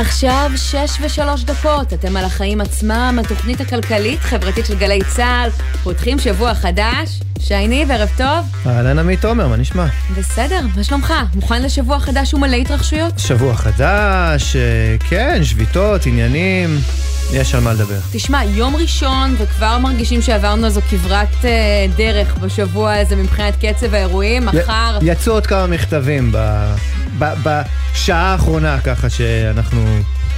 עכשיו שש ושלוש דקות, אתם על החיים עצמם, התוכנית הכלכלית-חברתית של גלי צה"ל. פותחים שבוע חדש. שייני, וערב טוב. אהלן עמית תומר, מה נשמע? בסדר, מה שלומך? מוכן לשבוע חדש ומלא התרחשויות? שבוע חדש, אה, כן, שביתות, עניינים, יש על מה לדבר. תשמע, יום ראשון, וכבר מרגישים שעברנו איזו כברת אה, דרך בשבוע הזה מבחינת קצב האירועים. מחר... יצאו עוד כמה מכתבים בשעה האחרונה, ככה שאנחנו...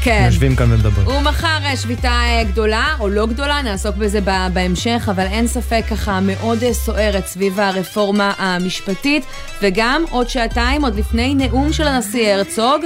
כן. יושבים כאן ומדברים. ומחר אה, שביתה אה, גדולה, או לא גדולה, נעסוק בזה בהמשך, אבל אין ספק ככה מאוד אה, סוערת סביב הרפורמה המשפטית, וגם עוד שעתיים, עוד לפני נאום של הנשיא הרצוג,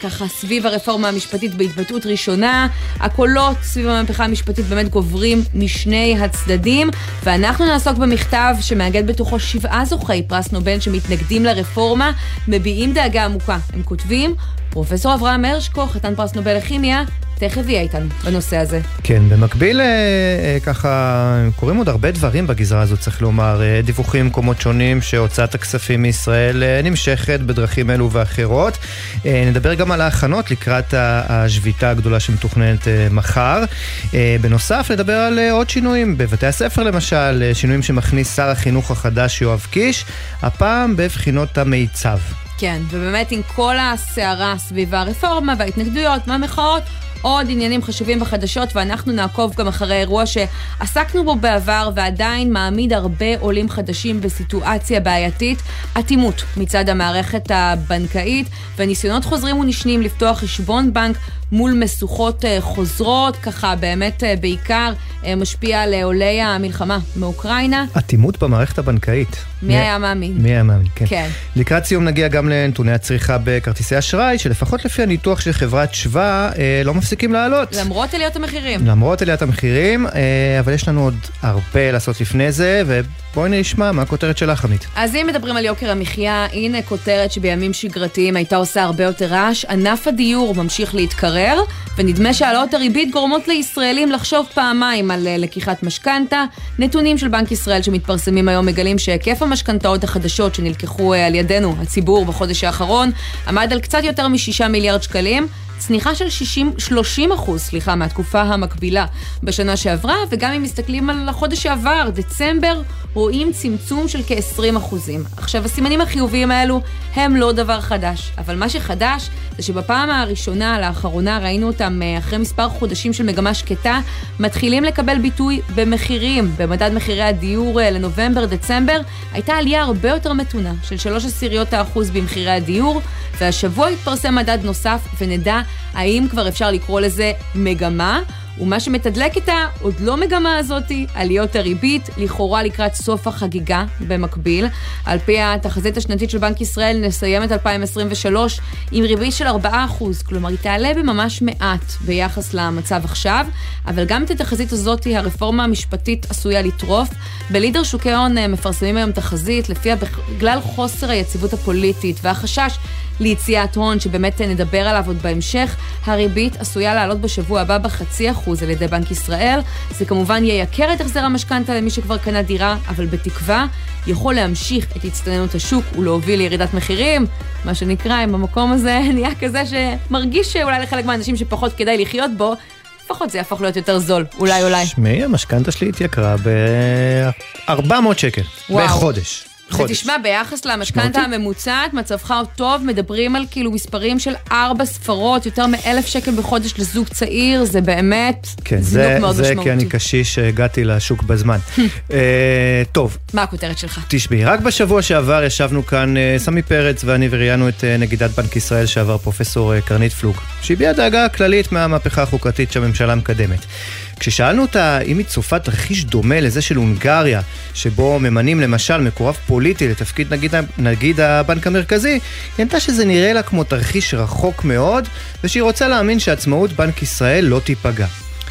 ככה סביב הרפורמה המשפטית בהתבטאות ראשונה, הקולות סביב המהפכה המשפטית באמת גוברים משני הצדדים, ואנחנו נעסוק במכתב שמאגד בתוכו שבעה זוכי פרס נובל שמתנגדים לרפורמה, מביעים דאגה עמוקה. הם כותבים, פרופסור אברהם הרשקו, חתן פרס נובל לכימיה, תכף יהיה איתנו בנושא הזה. כן, במקביל, אה, אה, ככה, קורים עוד הרבה דברים בגזרה הזאת, צריך לומר. אה, דיווחים ממקומות שונים שהוצאת הכספים מישראל נמשכת בדרכים אלו ואחרות. נדבר גם על ההכנות לקראת השביתה הגדולה שמתוכננת מחר. בנוסף, נדבר על עוד שינויים בבתי הספר למשל, שינויים שמכניס שר החינוך החדש יואב קיש, הפעם בבחינות המיצ"ב. כן, ובאמת עם כל הסערה סביב הרפורמה וההתנגדויות והמחאות, עוד עניינים חשובים בחדשות, ואנחנו נעקוב גם אחרי אירוע שעסקנו בו בעבר ועדיין מעמיד הרבה עולים חדשים בסיטואציה בעייתית, אטימות מצד המערכת הבנקאית, וניסיונות חוזרים ונשנים לפתוח חשבון בנק מול משוכות אה, חוזרות, ככה באמת אה, בעיקר אה, משפיע על עולי המלחמה מאוקראינה. אטימות במערכת הבנקאית. מי, מי היה מאמין? מי היה מאמין, כן. כן. לקראת סיום נגיע גם לנתוני הצריכה בכרטיסי אשראי, שלפחות לפי הניתוח של חברת שווה, לא מפסיקים לעלות. למרות עליית המחירים. למרות עליית המחירים, אבל יש לנו עוד הרבה לעשות לפני זה, ובואי נשמע מה הכותרת שלך, עמית. אז אם מדברים על יוקר המחיה, הנה כותרת שבימים שגרתיים הייתה עושה הרבה יותר רעש. ענף הדיור ממשיך להתקרב. להתברר, ונדמה שהעלאות הריבית גורמות לישראלים לחשוב פעמיים על אה, לקיחת משכנתה. נתונים של בנק ישראל שמתפרסמים היום מגלים שהיקף המשכנתאות החדשות שנלקחו אה, על ידינו, הציבור, בחודש האחרון, עמד על קצת יותר מ-6 מיליארד שקלים. צניחה של 60, 30 אחוז, סליחה, מהתקופה המקבילה בשנה שעברה, וגם אם מסתכלים על החודש שעבר, דצמבר, רואים צמצום של כ-20 אחוזים. עכשיו, הסימנים החיוביים האלו הם לא דבר חדש, אבל מה שחדש זה שבפעם הראשונה, לאחרונה, ראינו אותם אה, אחרי מספר חודשים של מגמה שקטה, מתחילים לקבל ביטוי במחירים. במדד מחירי הדיור אה, לנובמבר-דצמבר הייתה עלייה הרבה יותר מתונה, של 3 עשיריות האחוז במחירי הדיור, והשבוע יתפרסם מדד נוסף ונדע האם כבר אפשר לקרוא לזה מגמה, ומה שמתדלק את העוד לא מגמה הזאתי, עליות הריבית, לכאורה לקראת סוף החגיגה במקביל. על פי התחזית השנתית של בנק ישראל, נסיים את 2023 עם ריבית של 4%, כלומר היא תעלה בממש מעט ביחס למצב עכשיו, אבל גם את התחזית הזאתי, הרפורמה המשפטית עשויה לטרוף. בלידר שוקי הון אה, מפרסמים היום תחזית, לפיה בגלל חוסר היציבות הפוליטית והחשש ליציאת הון, שבאמת נדבר עליו עוד בהמשך, הריבית עשויה לעלות בשבוע הבא בחצי אחוז על ידי בנק ישראל. זה כמובן יייקר את החזר המשכנתה למי שכבר קנה דירה, אבל בתקווה יכול להמשיך את הצטננות השוק ולהוביל לירידת מחירים. מה שנקרא, אם במקום הזה נהיה כזה שמרגיש שאולי לחלק מהאנשים שפחות כדאי לחיות בו, לפחות זה יהפוך להיות יותר זול, אולי אולי. שמעי, המשכנתה שלי התייקרה ב-400 שקל. וואו. בחודש. חודש. ותשמע, ביחס למשכנתה הממוצעת, מצבך עוד טוב, מדברים על כאילו מספרים של ארבע ספרות, יותר מאלף שקל בחודש לזוג צעיר, זה באמת כן, זינוק זה, מאוד זה משמעותי. זה כי אני קשיש שהגעתי לשוק בזמן. uh, טוב. מה הכותרת שלך? תשמעי, רק בשבוע שעבר ישבנו כאן, uh, סמי פרץ ואני וראיינו את uh, נגידת בנק ישראל שעבר פרופסור uh, קרנית פלוג, שהביעה דאגה כללית מהמהפכה החוקתית שהממשלה מקדמת. כששאלנו אותה אם היא צופה תרחיש דומה לזה של הונגריה, שבו ממנים למשל מקורב פוליטי לתפקיד נגיד, נגיד הבנק המרכזי, היא ענתה שזה נראה לה כמו תרחיש רחוק מאוד, ושהיא רוצה להאמין שעצמאות בנק ישראל לא תיפגע.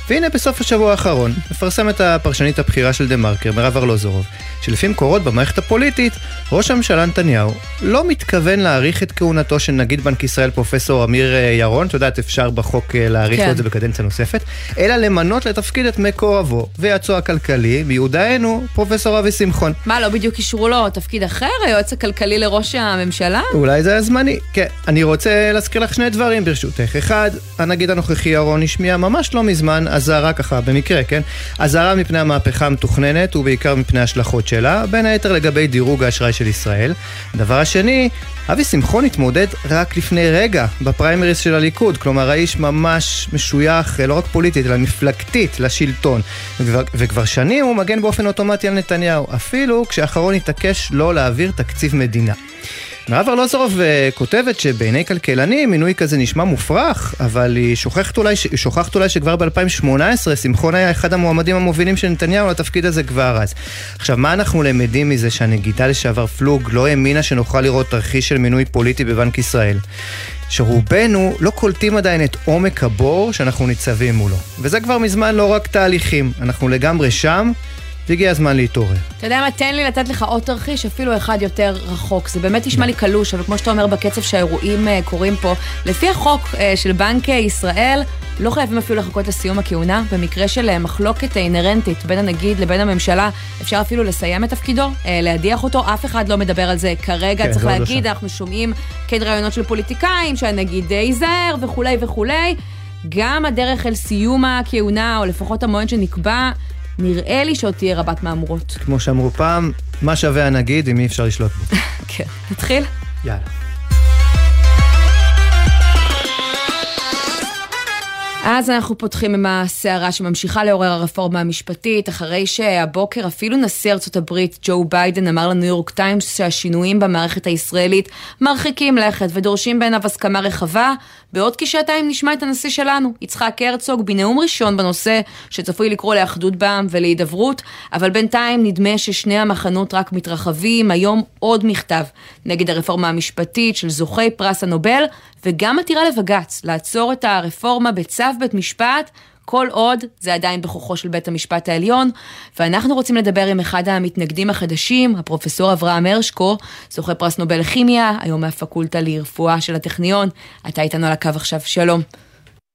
והנה בסוף השבוע האחרון, מפרסמת הפרשנית הבכירה של דה מרקר, מירב ארלוזורוב, שלפי מקורות במערכת הפוליטית, ראש הממשלה נתניהו לא מתכוון להאריך את כהונתו של נגיד בנק ישראל פרופסור אמיר אה, ירון, את יודעת אפשר בחוק אה, להאריך כן. את זה בקדנציה נוספת, אלא למנות לתפקיד את מקורבו ויועצו הכלכלי, מיודענו, פרופסור אבי שמחון. מה, לא בדיוק אישרו לו תפקיד אחר, היועץ הכלכלי לראש הממשלה? אולי זה הזמני. כן, אני רוצה להזכיר לך שני דברים ברשותך. אחד, הנגיד הנוכחי ירון השמיע ממש לא מזמן אזהרה ככה, במקרה, כן? אזהרה מפני המהפכה המתוכננת ובעיקר מפני ההשלכות שלה, בין היתר לגבי דירוג האשראי של ישראל. הדבר השני, אבי שמחון התמודד רק לפני רגע בפריימריס של הליכוד, כלומר האיש ממש משוייך לא רק פוליטית אלא מפלגתית לשלטון וכבר, וכבר שנים הוא מגן באופן אוטומטי על נתניהו, אפילו כשהאחרון התעקש לא להעביר תקציב מדינה. מירב ארלוזורוב אה, כותבת שבעיני כלכלנים מינוי כזה נשמע מופרך, אבל היא שוכחת אולי, שוכחת אולי שכבר ב-2018 שמחון היה אחד המועמדים המובילים של נתניהו לתפקיד הזה כבר אז. עכשיו, מה אנחנו למדים מזה שהנגידה לשעבר פלוג לא האמינה שנוכל לראות תרחיש של מינוי פוליטי בבנק ישראל? שרובנו לא קולטים עדיין את עומק הבור שאנחנו ניצבים מולו. וזה כבר מזמן לא רק תהליכים, אנחנו לגמרי שם, והגיע הזמן להתעורר. אתה יודע מה, תן לי לתת לך עוד תרחיש, אפילו אחד יותר רחוק. זה באמת נשמע לי קלוש, אבל כמו שאתה אומר, בקצב שהאירועים uh, קורים פה, לפי החוק uh, של בנק ישראל, לא חייבים אפילו לחכות לסיום הכהונה. במקרה של מחלוקת אינהרנטית בין הנגיד לבין הממשלה, אפשר אפילו לסיים את תפקידו, להדיח אותו. אף אחד לא מדבר על זה כרגע, כן, צריך לא להגיד, לא אנחנו שומעים כן רעיונות של פוליטיקאים, שהנגיד ייזהר וכולי וכולי. גם הדרך אל סיום הכהונה, או לפחות המועד שנקבע, נראה לי שעוד תהיה רבת מהמורות. כמו שאמרו פעם, מה שווה הנגיד אם אי אפשר לשלוט בו. כן. נתחיל? יאללה. אז אנחנו פותחים עם הסערה שממשיכה לעורר הרפורמה המשפטית, אחרי שהבוקר אפילו נשיא ארצות הברית, ג'ו ביידן, אמר לניו יורק טיימס שהשינויים במערכת הישראלית מרחיקים לכת ודורשים בעיניו הסכמה רחבה. בעוד כשעתיים נשמע את הנשיא שלנו, יצחק הרצוג, בנאום ראשון בנושא שצפוי לקרוא לאחדות בעם ולהידברות, אבל בינתיים נדמה ששני המחנות רק מתרחבים. היום עוד מכתב נגד הרפורמה המשפטית של זוכי פרס הנובל, וגם עתירה לבג"ץ לעצור את הרפורמה בצו בית משפט, כל עוד זה עדיין בכוחו של בית המשפט העליון, ואנחנו רוצים לדבר עם אחד המתנגדים החדשים, הפרופסור אברהם הרשקו, זוכה פרס נובל לכימיה, היום מהפקולטה לרפואה של הטכניון. אתה איתנו על הקו עכשיו, שלום.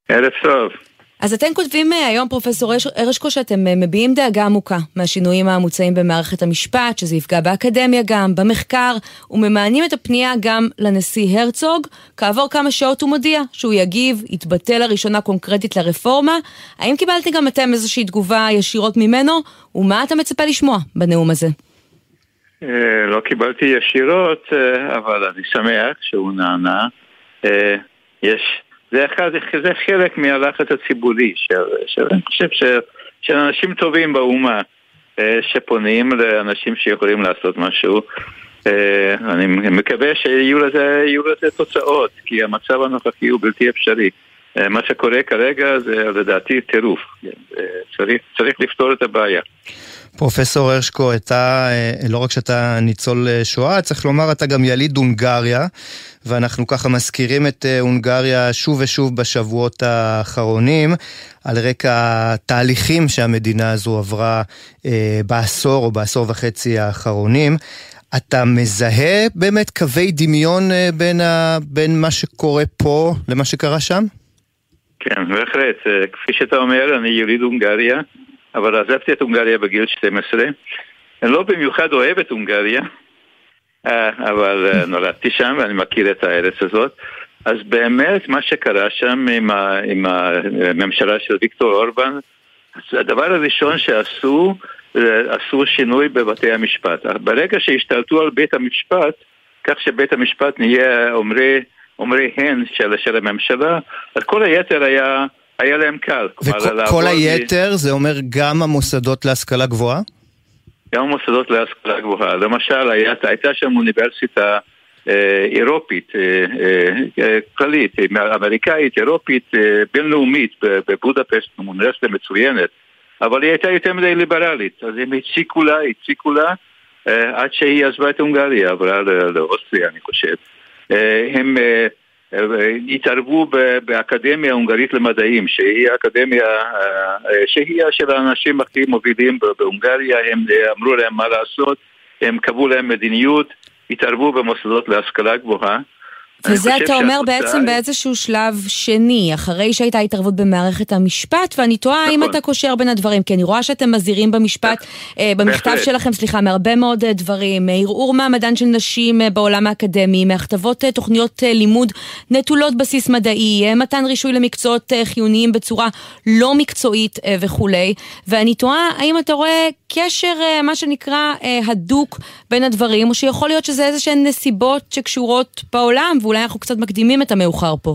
ערב טוב. אז אתם כותבים אה, היום, פרופסור הרשקו, שאתם אה, מביעים דאגה עמוקה מהשינויים המוצעים במערכת המשפט, שזה יפגע באקדמיה גם, במחקר, וממענים את הפנייה גם לנשיא הרצוג. כעבור כמה שעות הוא מודיע שהוא יגיב, יתבטא לראשונה קונקרטית לרפורמה. האם קיבלתם גם אתם איזושהי תגובה ישירות ממנו, ומה אתה מצפה לשמוע בנאום הזה? אה, לא קיבלתי ישירות, אבל אני שמח שהוא נענה. יש... זה, אחד, זה חלק מהלחץ הציבורי, של, של, אני חושב של, של אנשים טובים באומה אה, שפונים לאנשים שיכולים לעשות משהו. אה, אני מקווה שיהיו לזה, לזה תוצאות, כי המצב הנוכחי הוא בלתי אפשרי. אה, מה שקורה כרגע זה לדעתי טירוף. צריך, צריך לפתור את הבעיה. פרופסור הרשקו, אתה, לא רק שאתה ניצול אה, שואה, צריך לומר, אתה גם יליד הונגריה, ואנחנו ככה מזכירים את אה, הונגריה שוב ושוב בשבועות האחרונים, על רקע התהליכים שהמדינה הזו עברה בעשור או בעשור וחצי האחרונים. אתה מזהה באמת קווי דמיון בין, ה, בין מה שקורה פה למה שקרה שם? כן, בהחלט. כפי שאתה אומר, אני יליד הונגריה. אבל עזבתי את הונגריה בגיל 12. אני לא במיוחד אוהב את הונגריה, אה, אבל אה, נולדתי שם ואני מכיר את הארץ הזאת. אז באמת מה שקרה שם עם, ה, עם הממשלה של ויקטור אורבן, הדבר הראשון שעשו, אה, עשו שינוי בבתי המשפט. ברגע שהשתלטו על בית המשפט, כך שבית המשפט נהיה אומרי, אומרי הן של, של הממשלה, אז כל היתר היה היה להם קל. וכל היתר זה אומר גם המוסדות להשכלה גבוהה? גם המוסדות להשכלה גבוהה. למשל, הייתה שם אוניברסיטה אה, אירופית, אה, אה, כללית, אמריקאית, אירופית, בינלאומית בבודפשט, אוניברסיטה מצוינת, אבל היא הייתה יותר מדי ליברלית, אז הם הציקו לה, הציקו לה, עד שהיא עזבה את הונגריה, עברה לאוסטריה, אני חושב. הם התערבו באקדמיה ההונגרית למדעים, שהיא אקדמיה, שהיא של האנשים הכי מובילים בהונגריה, הם אמרו להם מה לעשות, הם קבעו להם מדיניות, התערבו במוסדות להשכלה גבוהה. וזה אתה אומר בעצם באיזשהו שלב שני, אחרי שהייתה התערבות במערכת המשפט, ואני תוהה נכון. אם אתה קושר בין הדברים, כי אני רואה שאתם מזהירים במשפט, אה, במכתב שלכם, סליחה, מהרבה מאוד אה, דברים, אה, ערעור מעמדן של נשים בעולם האקדמי, מהכתבות תוכניות לימוד נטולות בסיס מדעי, מתן רישוי למקצועות חיוניים בצורה לא מקצועית וכולי, ואני תוהה האם אתה רואה קשר, מה שנקרא, הדוק בין הדברים, או שיכול להיות שזה איזה שהן נסיבות שקשורות בעולם, ואולי אנחנו קצת מקדימים את המאוחר פה.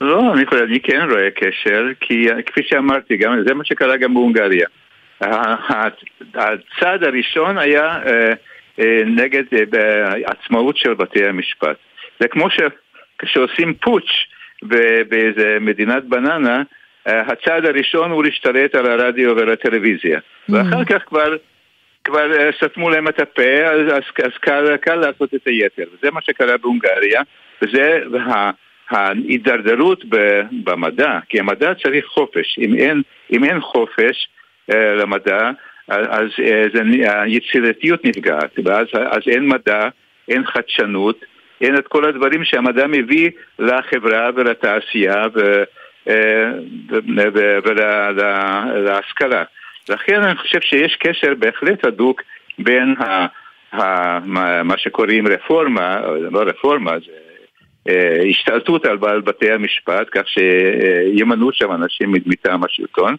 לא, אני, חושב, אני כן רואה קשר, כי כפי שאמרתי, גם, זה מה שקרה גם בהונגריה. הצעד הראשון היה אה, אה, נגד אה, עצמאות של בתי המשפט. זה כמו שכשעושים פוטש באיזה מדינת בננה, הצעד הראשון הוא להשתלט על הרדיו ועל הטלוויזיה. Mm. ואחר כך כבר כבר אה, סתמו להם את הפה, אז, אז, אז קל, קל לעשות את היתר. וזה מה שקרה בהונגריה, וזה ההידרדרות במדע, כי המדע צריך חופש. אם אין, אם אין חופש uh, למדע, אז uh, היצירתיות נפגעת, ואז אז אין מדע, אין חדשנות, אין את כל הדברים שהמדע מביא לחברה ולתעשייה ולהשכלה. לכן אני חושב שיש קשר בהחלט הדוק בין ה, ה, מה, מה שקוראים רפורמה, לא רפורמה, זה אה, השתלטות על בתי המשפט, כך שימנו שם אנשים מטעם השלטון,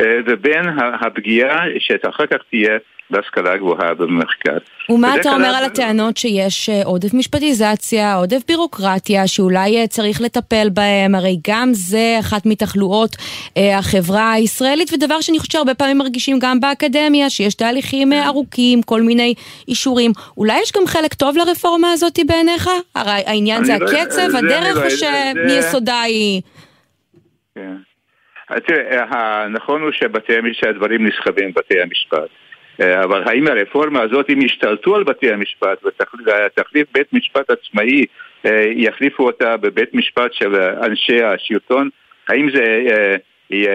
אה, ובין הפגיעה שאחר כך תהיה בהשכלה גבוהה ובמחקר. ומה אתה אומר על הטענות שיש אה, עודף משפטיזציה, עודף בירוקרטיה, שאולי אה, צריך לטפל בהם? הרי גם זה אחת מתחלואות אה, החברה הישראלית, ודבר שאני חושבת שהרבה פעמים מרגישים גם באקדמיה, שיש תהליכים ארוכים, כל מיני אישורים. אולי יש גם חלק טוב לרפורמה הזאת בעיניך? הרי העניין זה לא הקצב, לא, הדרך, או שמיסודה היא... כן. תראה, הנכון הוא שהדברים נסחבים בבתי המשפט. אה, אבל האם הרפורמה הזאת, אם ישתלטו על בתי המשפט ותחליף בית משפט עצמאי, אה, יחליפו אותה בבית משפט של אנשי השלטון, האם זה אה,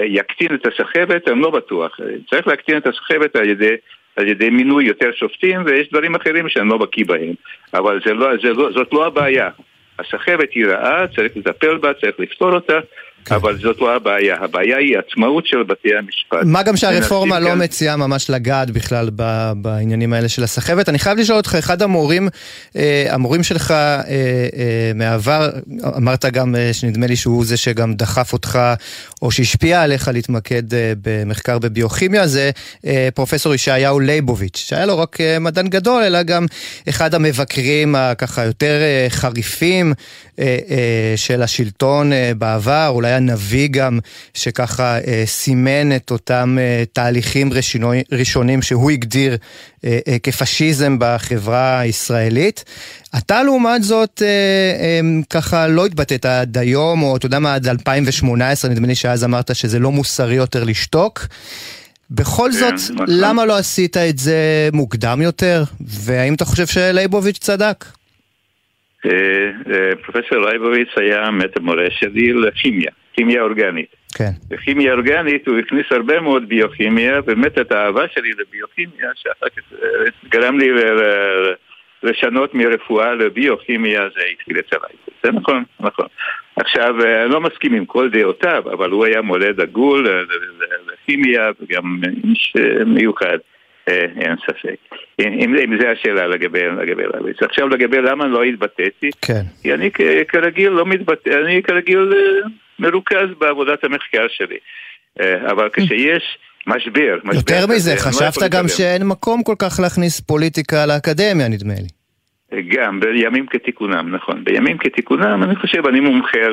יקטין את הסחבת? אני לא בטוח. צריך להקטין את הסחבת על ידי, על ידי מינוי יותר שופטים, ויש דברים אחרים שאני לא בקיא בהם. אבל זה לא, זה לא, זאת לא הבעיה. הסחבת היא רעה, צריך לטפל בה, צריך לפתור אותה, כן. אבל זאת לא הבעיה, הבעיה היא עצמאות של בתי המשפט. מה גם שהרפורמה לא כאן... מציעה ממש לגעת בכלל בעניינים האלה של הסחבת. אני חייב לשאול אותך, אחד המורים, אה, המורים שלך אה, אה, מהעבר, אמרת גם שנדמה לי שהוא זה שגם דחף אותך, או שהשפיע עליך להתמקד במחקר בביוכימיה, זה פרופסור ישעיהו ליבוביץ', שהיה לו רק מדען גדול, אלא גם אחד המבקרים הככה יותר חריפים של השלטון בעבר, אולי היה נביא גם, שככה אה, סימן את אותם אה, תהליכים ראשוני, ראשונים שהוא הגדיר אה, אה, כפשיזם בחברה הישראלית. אתה לעומת זאת אה, אה, ככה לא התבטאת עד היום, או אתה יודע מה, עד 2018, נדמה לי שאז אמרת שזה לא מוסרי יותר לשתוק. בכל כן, זאת, נכון. למה לא עשית את זה מוקדם יותר? והאם אתה חושב שלייבוביץ' צדק? אה, אה, פרופסור לייבוביץ' היה מטה מורה שלי לכימיה. כימיה אורגנית. כן. בכימיה אורגנית הוא הכניס הרבה מאוד ביוכימיה, באמת את האהבה שלי לביוכימיה, שאחר כך אה, גרם לי לשנות מרפואה לביוכימיה, זה התחיל אצלי. זה נכון, נכון. עכשיו, אני לא מסכים עם כל דעותיו, אבל הוא היה מולד עגול לכימיה וגם איש מיוחד. אה, אין ספק. אם, אם זה השאלה לגבי, לגבי רביץ. עכשיו לגבי למה לא התבטאתי, כן. כי אני כרגיל לא מתבטא, אני כרגיל אה, מרוכז בעבודת המחקר שלי. אה, אבל כשיש משבר, משבר יותר מזה, לא חשבת לא גם שאין מקום כל כך להכניס פוליטיקה לאקדמיה, נדמה לי. גם, בימים כתיקונם, נכון. בימים כתיקונם, אני חושב, אני מומחה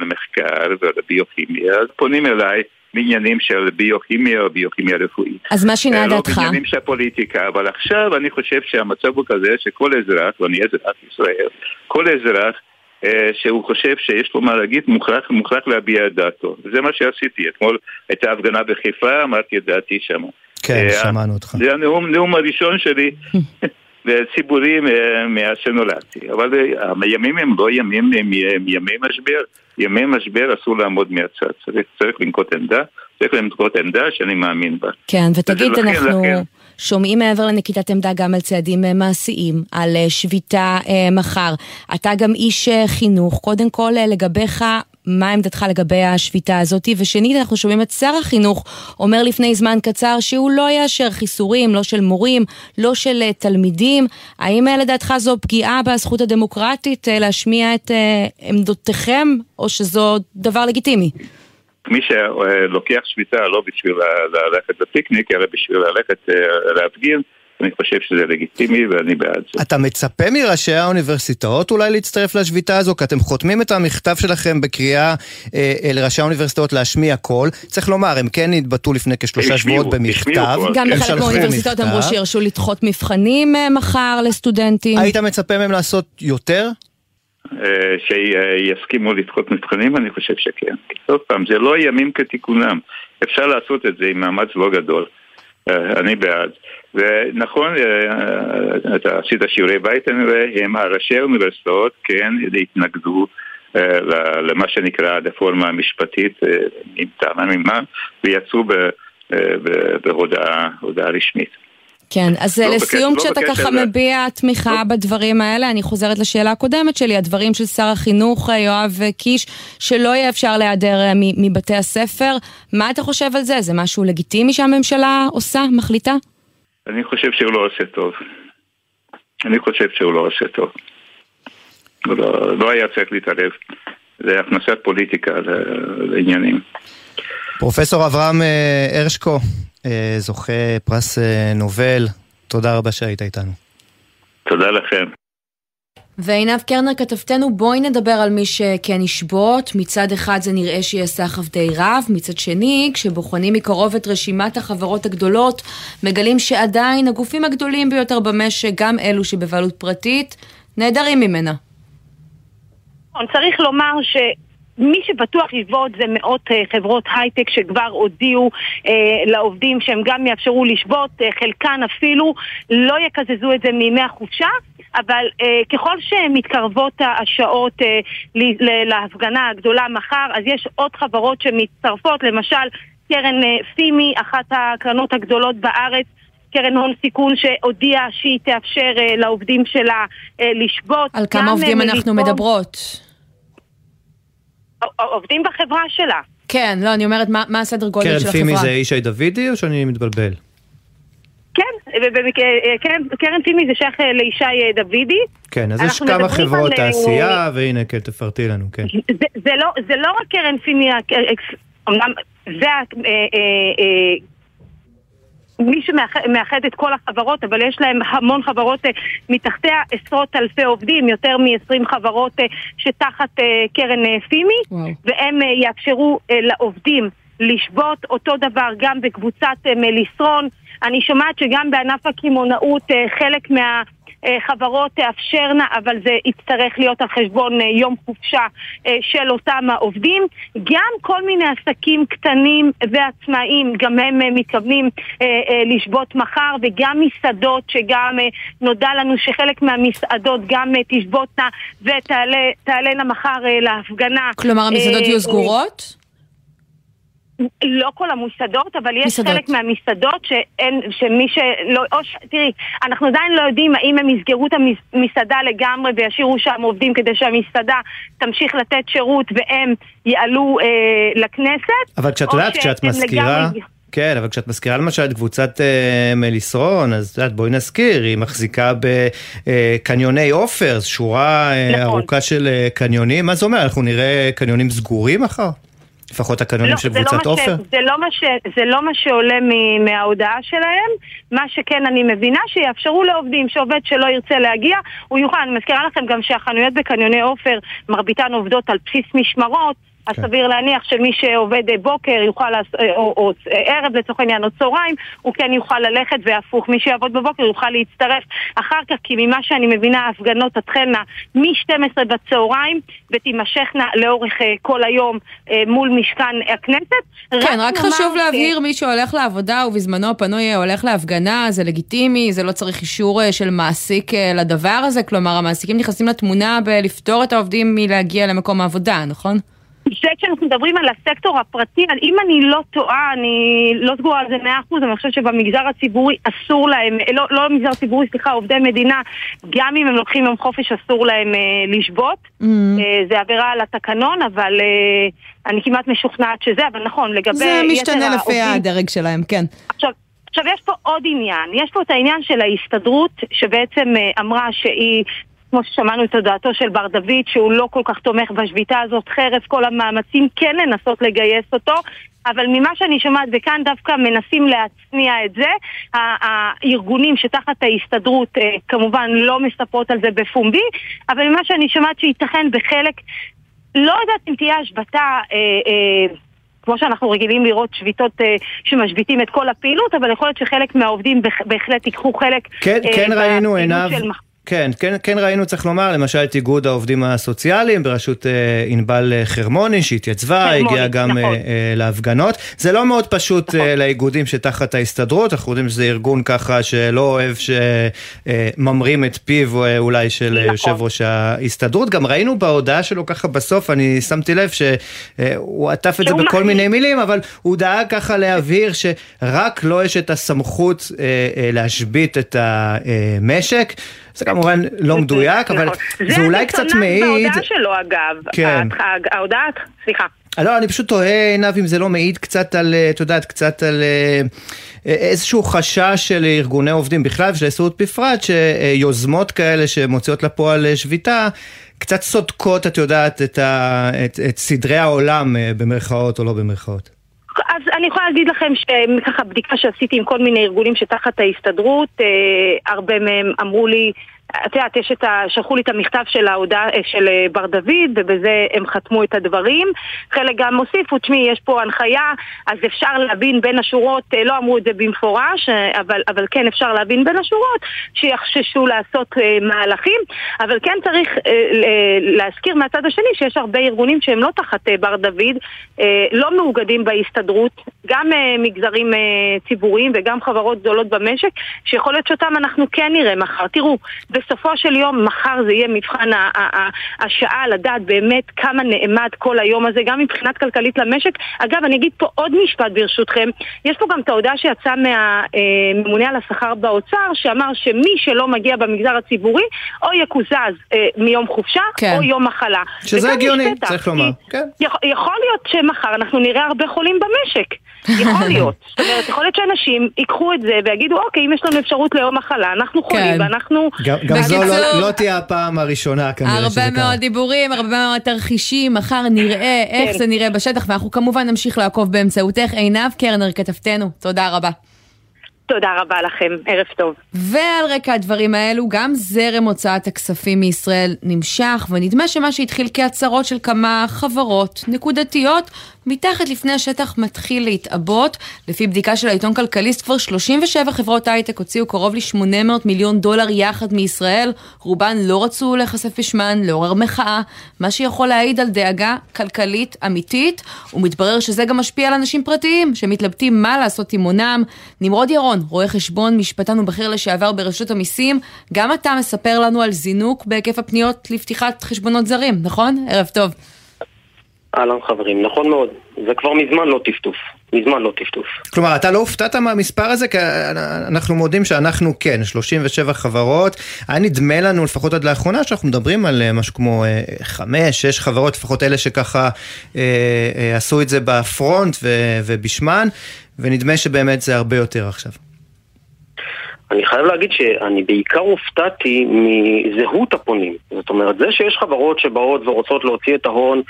למחקר ולביוכימיה, אז פונים אליי בעניינים של ביוכימיה או ביוכימיה רפואית. אז מה שינה לא דעתך? לא בעניינים של פוליטיקה, אבל עכשיו אני חושב שהמצב הוא כזה שכל אזרח, ואני אזרח ישראל, כל אזרח אה, שהוא חושב שיש לו מה להגיד, מוכרח, מוכרח להביע את דעתו. וזה מה שעשיתי. אתמול הייתה הפגנה בחיפה, אמרתי את דעתי שם. כן, אה, שמענו אותך. זה הנאום הראשון שלי. וציבורי מאז שנולדתי. אבל הימים הם לא ימים, הם ימי משבר. ימי משבר אסור לעמוד מהצד, צריך, צריך לנקוט עמדה, צריך לנקוט עמדה שאני מאמין בה. כן, ותגיד, אנחנו לכן... שומעים מעבר לנקיטת עמדה גם על צעדים אה, מעשיים, על אה, שביתה אה, מחר. אתה גם איש חינוך, קודם כל לגביך, מה עמדתך לגבי השביתה הזאת? ושנית, אנחנו שומעים את שר החינוך אומר לפני זמן קצר שהוא לא יאשר חיסורים, לא של מורים, לא של תלמידים. האם לדעתך זו פגיעה בזכות הדמוקרטית להשמיע את עמדותיכם, או שזו דבר לגיטימי? מי שלוקח שביתה לא בשביל ללכת לפיקניק, אלא בשביל ללכת אה, להפגין, אני חושב שזה לגיטימי ואני בעד זה. אתה מצפה מראשי האוניברסיטאות אולי להצטרף לשביתה הזו? כי אתם חותמים את המכתב שלכם בקריאה אה, לראשי האוניברסיטאות להשמיע קול. צריך לומר, הם כן התבטאו לפני כשלושה שבועות במכתב. גם בחלק מהאוניברסיטאות אמרו שירשו לדחות מבחנים אה, מחר לסטודנטים. היית מצפה מהם לעשות יותר? אה, שיסכימו לדחות מבחנים? אני חושב שכן. עוד פעם, זה לא ימים כתיקונם. אפשר לעשות את זה עם מאמץ לא גדול. אה, אני בעד. ונכון, אה, אתה עשית שיעורי בית, אני רואה, הם ראשי האוניברסיטאות כן התנגדו למה שנקרא הרפורמה המשפטית, עם טענה ממה, ויצאו בהודעה רשמית. כן, אז לא לסיום, בקש, כשאתה לא ככה זה... מביע תמיכה לא. בדברים האלה, אני חוזרת לשאלה הקודמת שלי, הדברים של שר החינוך אה, יואב קיש, שלא יהיה אפשר להיעדר אה, מבתי הספר, מה אתה חושב על זה? זה משהו לגיטימי שהממשלה עושה, מחליטה? אני חושב שהוא לא עושה טוב. אני חושב שהוא לא עושה טוב. לא, לא היה צריך להתערב. זה הכנסת פוליטיקה לעניינים. פרופסור אברהם אה, הרשקו, אה, זוכה פרס אה, נובל, תודה רבה שהיית איתנו. תודה לכם. ועינב קרנר כתבתנו, בואי נדבר על מי שכן ישבות. מצד אחד זה נראה שיהיה סחף די רב, מצד שני, כשבוחנים מקרוב את רשימת החברות הגדולות, מגלים שעדיין הגופים הגדולים ביותר במשק, גם אלו שבבעלות פרטית, נעדרים ממנה. צריך לומר ש... מי שבטוח לשבות זה מאות uh, חברות הייטק שכבר הודיעו uh, לעובדים שהם גם יאפשרו לשבות, uh, חלקן אפילו לא יקזזו את זה מימי החופשה, אבל uh, ככל שמתקרבות השעות uh, להפגנה הגדולה מחר, אז יש עוד חברות שמצטרפות, למשל קרן uh, פימי, אחת הקרנות הגדולות בארץ, קרן הון סיכון שהודיעה שהיא תאפשר uh, לעובדים שלה uh, לשבות. על כמה עובדים אנחנו מדברות? עובדים בחברה שלה. כן, לא, אני אומרת, מה, מה הסדר גודל של החברה? קרן פימי זה ישי דוידי או שאני מתבלבל? כן, קרן, קרן פימי זה שייך אה, לישי אה, דוידי. כן, אז יש כמה חברות על... אה, תעשייה, והנה, כן, תפרטי לנו, כן. זה, זה, לא, זה לא רק קרן פימי, אמנם זה מי שמאחד את כל החברות, אבל יש להם המון חברות uh, מתחתיה, עשרות אלפי עובדים, יותר מ-20 חברות uh, שתחת uh, קרן פימי, וואו. והם יאפשרו לעובדים לשבות, אותו דבר גם בקבוצת מליסרון. אני שומעת שגם בענף הקמעונאות חלק מה... אה, חברות תאפשרנה, אבל זה יצטרך להיות על חשבון אה, יום חופשה אה, של אותם העובדים. גם כל מיני עסקים קטנים ועצמאיים, גם הם מתכוונים לשבות מחר, וגם מסעדות, שגם נודע לנו שחלק מהמסעדות גם תשבותנה ותעלנה מחר להפגנה. כלומר, המסעדות יהיו סגורות? לא כל המסעדות, אבל יש מסעדות. חלק מהמסעדות שאין, שמי שלא, או ש... תראי, אנחנו עדיין לא יודעים האם הם יסגרו את המסעדה לגמרי וישאירו שם עובדים כדי שהמסעדה תמשיך לתת שירות והם יעלו אה, לכנסת. אבל כשאת יודעת, כשאת מזכירה... לגמרי... כן, אבל כשאת מזכירה למשל את קבוצת אה, מליסרון, אז את יודעת, בואי נזכיר, היא מחזיקה בקניוני אה, עופר, שורה אה, נכון. ארוכה של אה, קניונים, מה זה אומר? אנחנו נראה קניונים סגורים מחר? לפחות הקנונים לא, של לא קבוצת עופר? זה, לא זה לא מה שעולה מ, מההודעה שלהם. מה שכן אני מבינה, שיאפשרו לעובדים שעובד שלא ירצה להגיע, הוא יוכל. אני מזכירה לכם גם שהחנויות בקניוני עופר, מרביתן עובדות על בסיס משמרות. אז כן. סביר להניח שמי שעובד בוקר יוכל, או, או, או ערב לצורך העניין, או צהריים, הוא כן יוכל ללכת והפוך, מי שיעבוד בבוקר יוכל להצטרף אחר כך, כי ממה שאני מבינה, ההפגנות תתחלנה מ-12 בצהריים ותימשכנה לאורך כל היום מול משכן הכנסת. כן, רק, רק חשוב להבהיר, מי שהולך לעבודה ובזמנו הפנוי הולך להפגנה, זה לגיטימי, זה לא צריך אישור של מעסיק לדבר הזה, כלומר המעסיקים נכנסים לתמונה בלפתור את העובדים מלהגיע למקום העבודה, נכון? זה כשאנחנו מדברים על הסקטור הפרטי, אם אני לא טועה, אני לא סגורה על זה מאה אחוז, אני חושבת שבמגזר הציבורי אסור להם, לא, לא במגזר הציבורי, סליחה, עובדי מדינה, גם אם הם לוקחים יום חופש אסור להם אה, לשבות. Mm-hmm. אה, זה עבירה על התקנון, אבל אה, אני כמעט משוכנעת שזה, אבל נכון, לגבי זה משתנה לפי הדרג שלהם, כן. עכשיו, עכשיו יש פה עוד עניין, יש פה את העניין של ההסתדרות שבעצם אה, אמרה שהיא כמו ששמענו את הודעתו של בר דוד, שהוא לא כל כך תומך בשביתה הזאת, חרף כל המאמצים כן לנסות לגייס אותו, אבל ממה שאני שומעת, וכאן דווקא מנסים להצניע את זה, הארגונים שתחת ההסתדרות אה, כמובן לא מספרות על זה בפומבי, אבל ממה שאני שומעת שייתכן בחלק, לא יודעת אם תהיה השבתה אה, אה, כמו שאנחנו רגילים לראות שביתות אה, שמשביתים את כל הפעילות, אבל יכול להיות שחלק מהעובדים בהחלט ייקחו חלק כן, אה, כן ראינו עיניו, של... כן, כן, כן ראינו, צריך לומר, למשל את איגוד העובדים הסוציאליים בראשות אה, ענבל אה, חרמוני שהתייצבה, הגיעה גם נכון. אה, אה, להפגנות. זה לא מאוד פשוט נכון. אה, לאיגודים שתחת ההסתדרות, אנחנו יודעים שזה ארגון ככה שלא אוהב שממרים את פיו אה, אולי של נכון. יושב ראש ההסתדרות. גם ראינו בהודעה שלו ככה בסוף, אני שמתי לב שהוא עטף את זה בכל. מיני מילים, אבל הוא דאג ככה להבהיר שרק לו לא יש את הסמכות אה, אה, להשבית את המשק. זה כמובן לא מדויק, אבל זה אולי קצת מעיד... זה בהודעה שלו אגב. כן. ההודעה, סליחה. לא, אני פשוט תוהה, עינב, אם זה לא מעיד קצת על, אה, את יודעת, קצת על אה, איזשהו חשש של ארגוני עובדים בכלל ושל ההסתדרות בפרט, שיוזמות כאלה שמוציאות לפועל אה, שביתה, קצת סודקות, את יודעת, את, ה, את, את סדרי העולם, במרכאות או לא במרכאות. אז אני יכולה להגיד לכם שככה בדיקה שעשיתי עם כל מיני ארגונים שתחת ההסתדרות, אה, הרבה מהם אמרו לי את יודעת, יש את ה... שלחו לי את המכתב של ההודעה אה, של אה, בר דוד, ובזה הם חתמו את הדברים. חלק גם הוסיפו, תשמעי, יש פה הנחיה, אז אפשר להבין בין השורות, אה, לא אמרו את זה במפורש, אבל, אבל כן אפשר להבין בין השורות, שיחששו לעשות מהלכים, אבל כן צריך להזכיר מהצד השני שיש הרבה ארגונים שהם לא תחת בר דוד, לא מאוגדים בהסתדרות, גם מגזרים ציבוריים וגם חברות גדולות במשק, שיכול להיות שאותם אנחנו כן נראה מחר. תראו, בסופו של יום, מחר זה יהיה מבחן השעה לדעת באמת כמה נעמד כל היום הזה, גם מבחינת כלכלית למשק. אגב, אני אגיד פה עוד משפט ברשותכם. יש פה גם את ההודעה שיצאה מהממונה על השכר באוצר, שאמר שמי שלא מגיע במגזר הציבורי, או יקוזז אה, מיום חופשה, כן. או יום מחלה. שזה הגיוני, צריך לומר. כן. יכול להיות שמחר אנחנו נראה הרבה חולים במשק. יכול להיות. זאת אומרת, יכול להיות שאנשים ייקחו את זה ויגידו, אוקיי, אם יש לנו אפשרות ליום מחלה, אנחנו חולים כן. ואנחנו... גם זו לא, לא תהיה הפעם הראשונה כנראה שזה קרה. הרבה מאוד דיבורים, הרבה מאוד תרחישים, מחר נראה איך כן. זה נראה בשטח, ואנחנו כמובן נמשיך לעקוב באמצעותך. עינב קרנר, כתבתנו, תודה רבה. תודה רבה לכם, ערב טוב. ועל רקע הדברים האלו, גם זרם הוצאת הכספים מישראל נמשך, ונדמה שמה שהתחיל כהצהרות של כמה חברות נקודתיות, מתחת לפני השטח מתחיל להתעבות. לפי בדיקה של העיתון כלכליסט, כבר 37 חברות הייטק הוציאו קרוב ל-800 מיליון דולר יחד מישראל. רובן לא רצו להיחשף בשמן, לעורר מחאה, מה שיכול להעיד על דאגה כלכלית אמיתית, ומתברר שזה גם משפיע על אנשים פרטיים, שמתלבטים מה לעשות עם הונם. נמרוד ירון, רואה חשבון, משפטן ובכיר לשעבר ברשות המיסים, גם אתה מספר לנו על זינוק בהיקף הפניות לפתיחת חשבונות זרים, נכון? ערב טוב. אהלן חברים, נכון מאוד. זה כבר מזמן לא טפטוף. מזמן לא טפטוף. כלומר, אתה לא הופתעת מהמספר הזה? כי אנחנו מודים שאנחנו כן, 37 חברות. היה נדמה לנו, לפחות עד לאחרונה, שאנחנו מדברים על אה, משהו כמו 5, אה, 6 חברות, לפחות אלה שככה אה, אה, עשו את זה בפרונט ו, ובשמן, ונדמה שבאמת זה הרבה יותר עכשיו. אני חייב להגיד שאני בעיקר הופתעתי מזהות הפונים. זאת אומרת, זה שיש חברות שבאות ורוצות להוציא את ההון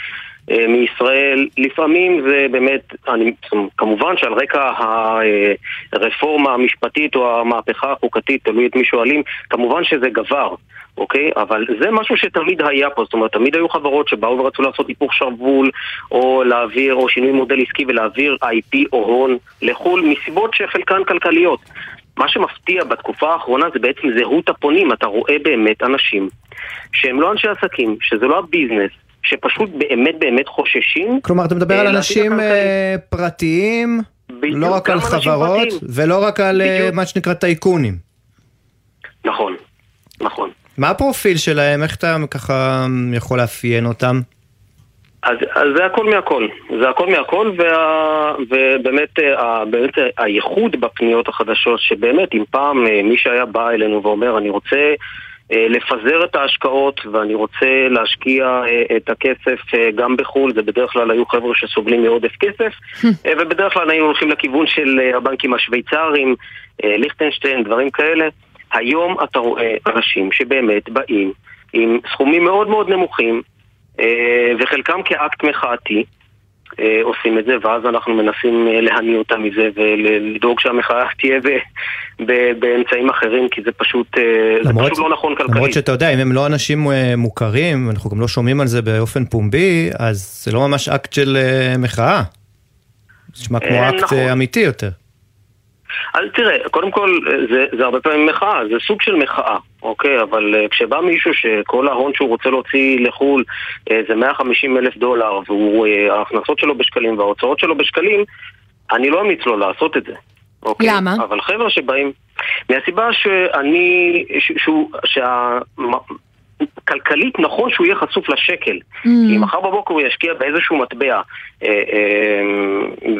מישראל, לפעמים זה באמת, אני, כמובן שעל רקע הרפורמה המשפטית או המהפכה החוקתית, תלוי את מי שואלים, כמובן שזה גבר. אוקיי? אבל זה משהו שתמיד היה פה, זאת אומרת, תמיד היו חברות שבאו ורצו לעשות היפוך שרוול, או להעביר, או שינוי מודל עסקי ולהעביר IP או הון לחו"ל, מסיבות שחלקן כלכליות. מה שמפתיע בתקופה האחרונה זה בעצם זהות הפונים, אתה רואה באמת אנשים שהם לא אנשי עסקים, שזה לא הביזנס, שפשוט באמת באמת חוששים. כלומר, אתה מדבר על אה, אנשים אה, פרטיים, לא רק על חברות, ולא רק על אה, מה שנקרא טייקונים. נכון, נכון. מה הפרופיל שלהם? איך אתה ככה יכול לאפיין אותם? אז, אז זה הכל מהכל, זה הכל מהכל וה, ובאמת ה, באמת הייחוד בפניות החדשות שבאמת אם פעם מי שהיה בא אלינו ואומר אני רוצה אה, לפזר את ההשקעות ואני רוצה להשקיע אה, את הכסף אה, גם בחו"ל, זה בדרך כלל היו חבר'ה שסובלים מעודף כסף ובדרך כלל היינו הולכים לכיוון של הבנקים השוויצריים, ליכטנשטיין, דברים כאלה. היום אתה רואה אנשים שבאמת באים עם סכומים מאוד מאוד נמוכים וחלקם כאקט מחאתי אה, עושים את זה, ואז אנחנו מנסים אה, להניא אותם מזה ולדאוג שהמחאה תהיה ב, ב, באמצעים אחרים, כי זה פשוט, אה, למרות, זה פשוט לא נכון כלכלית. למרות שאתה יודע, אם הם לא אנשים מוכרים, אנחנו גם לא שומעים על זה באופן פומבי, אז זה לא ממש אקט של מחאה. זה נשמע כמו אקט נכון. אמיתי יותר. אז תראה, קודם כל, זה, זה הרבה פעמים מחאה, זה סוג של מחאה, אוקיי? אבל אה, כשבא מישהו שכל ההון שהוא רוצה להוציא לחו"ל אה, זה 150 אלף דולר, וההכנסות אה, שלו בשקלים וההוצאות שלו בשקלים, אני לא אמליץ לו לעשות את זה. אוקיי? למה? אבל חבר'ה שבאים... מהסיבה שאני... ש, שהוא... שה... כלכלית נכון שהוא יהיה חשוף לשקל. Mm. כי מחר בבוקר הוא ישקיע באיזשהו מטבע, אה, אה,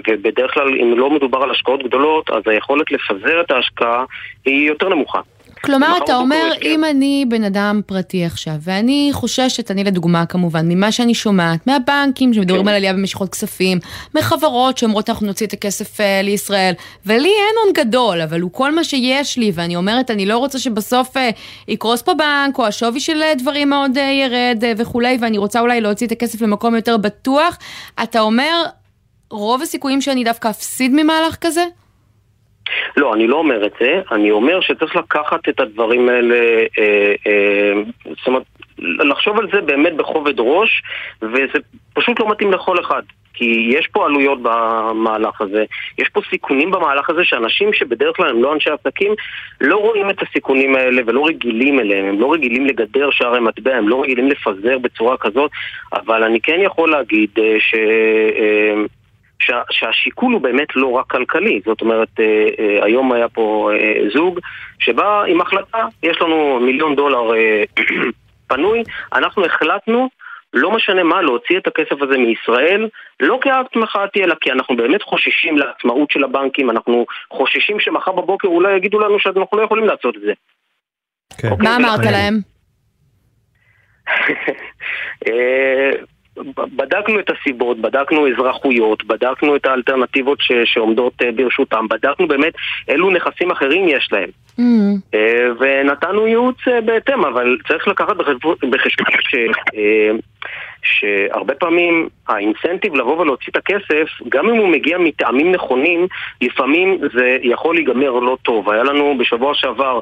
ובדרך כלל אם לא מדובר על השקעות גדולות, אז היכולת לפזר את ההשקעה היא יותר נמוכה. כלומר, אתה אומר, אם אני בן אדם פרטי עכשיו, ואני חוששת, אני לדוגמה כמובן, ממה שאני שומעת, מהבנקים שמדברים כן. על עלייה במשיכות כספים, מחברות שאומרות אנחנו נוציא את הכסף uh, לישראל, ולי אין הון גדול, אבל הוא כל מה שיש לי, ואני אומרת, אני לא רוצה שבסוף uh, יקרוס פה בנק, או השווי של uh, דברים מאוד uh, ירד uh, וכולי, ואני רוצה אולי להוציא את הכסף למקום יותר בטוח. אתה אומר, רוב הסיכויים שאני דווקא אפסיד ממהלך כזה? לא, אני לא אומר את זה, אני אומר שצריך לקחת את הדברים האלה, אה, אה, זאת אומרת, לחשוב על זה באמת בכובד ראש, וזה פשוט לא מתאים לכל אחד. כי יש פה עלויות במהלך הזה, יש פה סיכונים במהלך הזה שאנשים שבדרך כלל הם לא אנשי עסקים לא רואים את הסיכונים האלה ולא רגילים אליהם, הם לא רגילים לגדר שערי מטבע, הם לא רגילים לפזר בצורה כזאת, אבל אני כן יכול להגיד אה, ש... שה, שהשיקול הוא באמת לא רק כלכלי, זאת אומרת, אה, אה, היום היה פה אה, זוג שבא עם החלטה, יש לנו מיליון דולר אה, פנוי, אנחנו החלטנו לא משנה מה, להוציא את הכסף הזה מישראל, לא כאקט מחאתי, אלא כי אנחנו באמת חוששים לעצמאות של הבנקים, אנחנו חוששים שמחר בבוקר אולי יגידו לנו שאנחנו לא יכולים לעשות את זה. כן. אוקיי? מה אמרת להם? אה, בדקנו את הסיבות, בדקנו אזרחויות, בדקנו את האלטרנטיבות ש, שעומדות uh, ברשותם, בדקנו באמת אילו נכסים אחרים יש להם. Mm. Uh, ונתנו ייעוץ uh, בהתאם, אבל צריך לקחת בחשבון ש... שהרבה פעמים האינסנטיב לבוא ולהוציא את הכסף, גם אם הוא מגיע מטעמים נכונים, לפעמים זה יכול להיגמר לא טוב. היה לנו בשבוע שעבר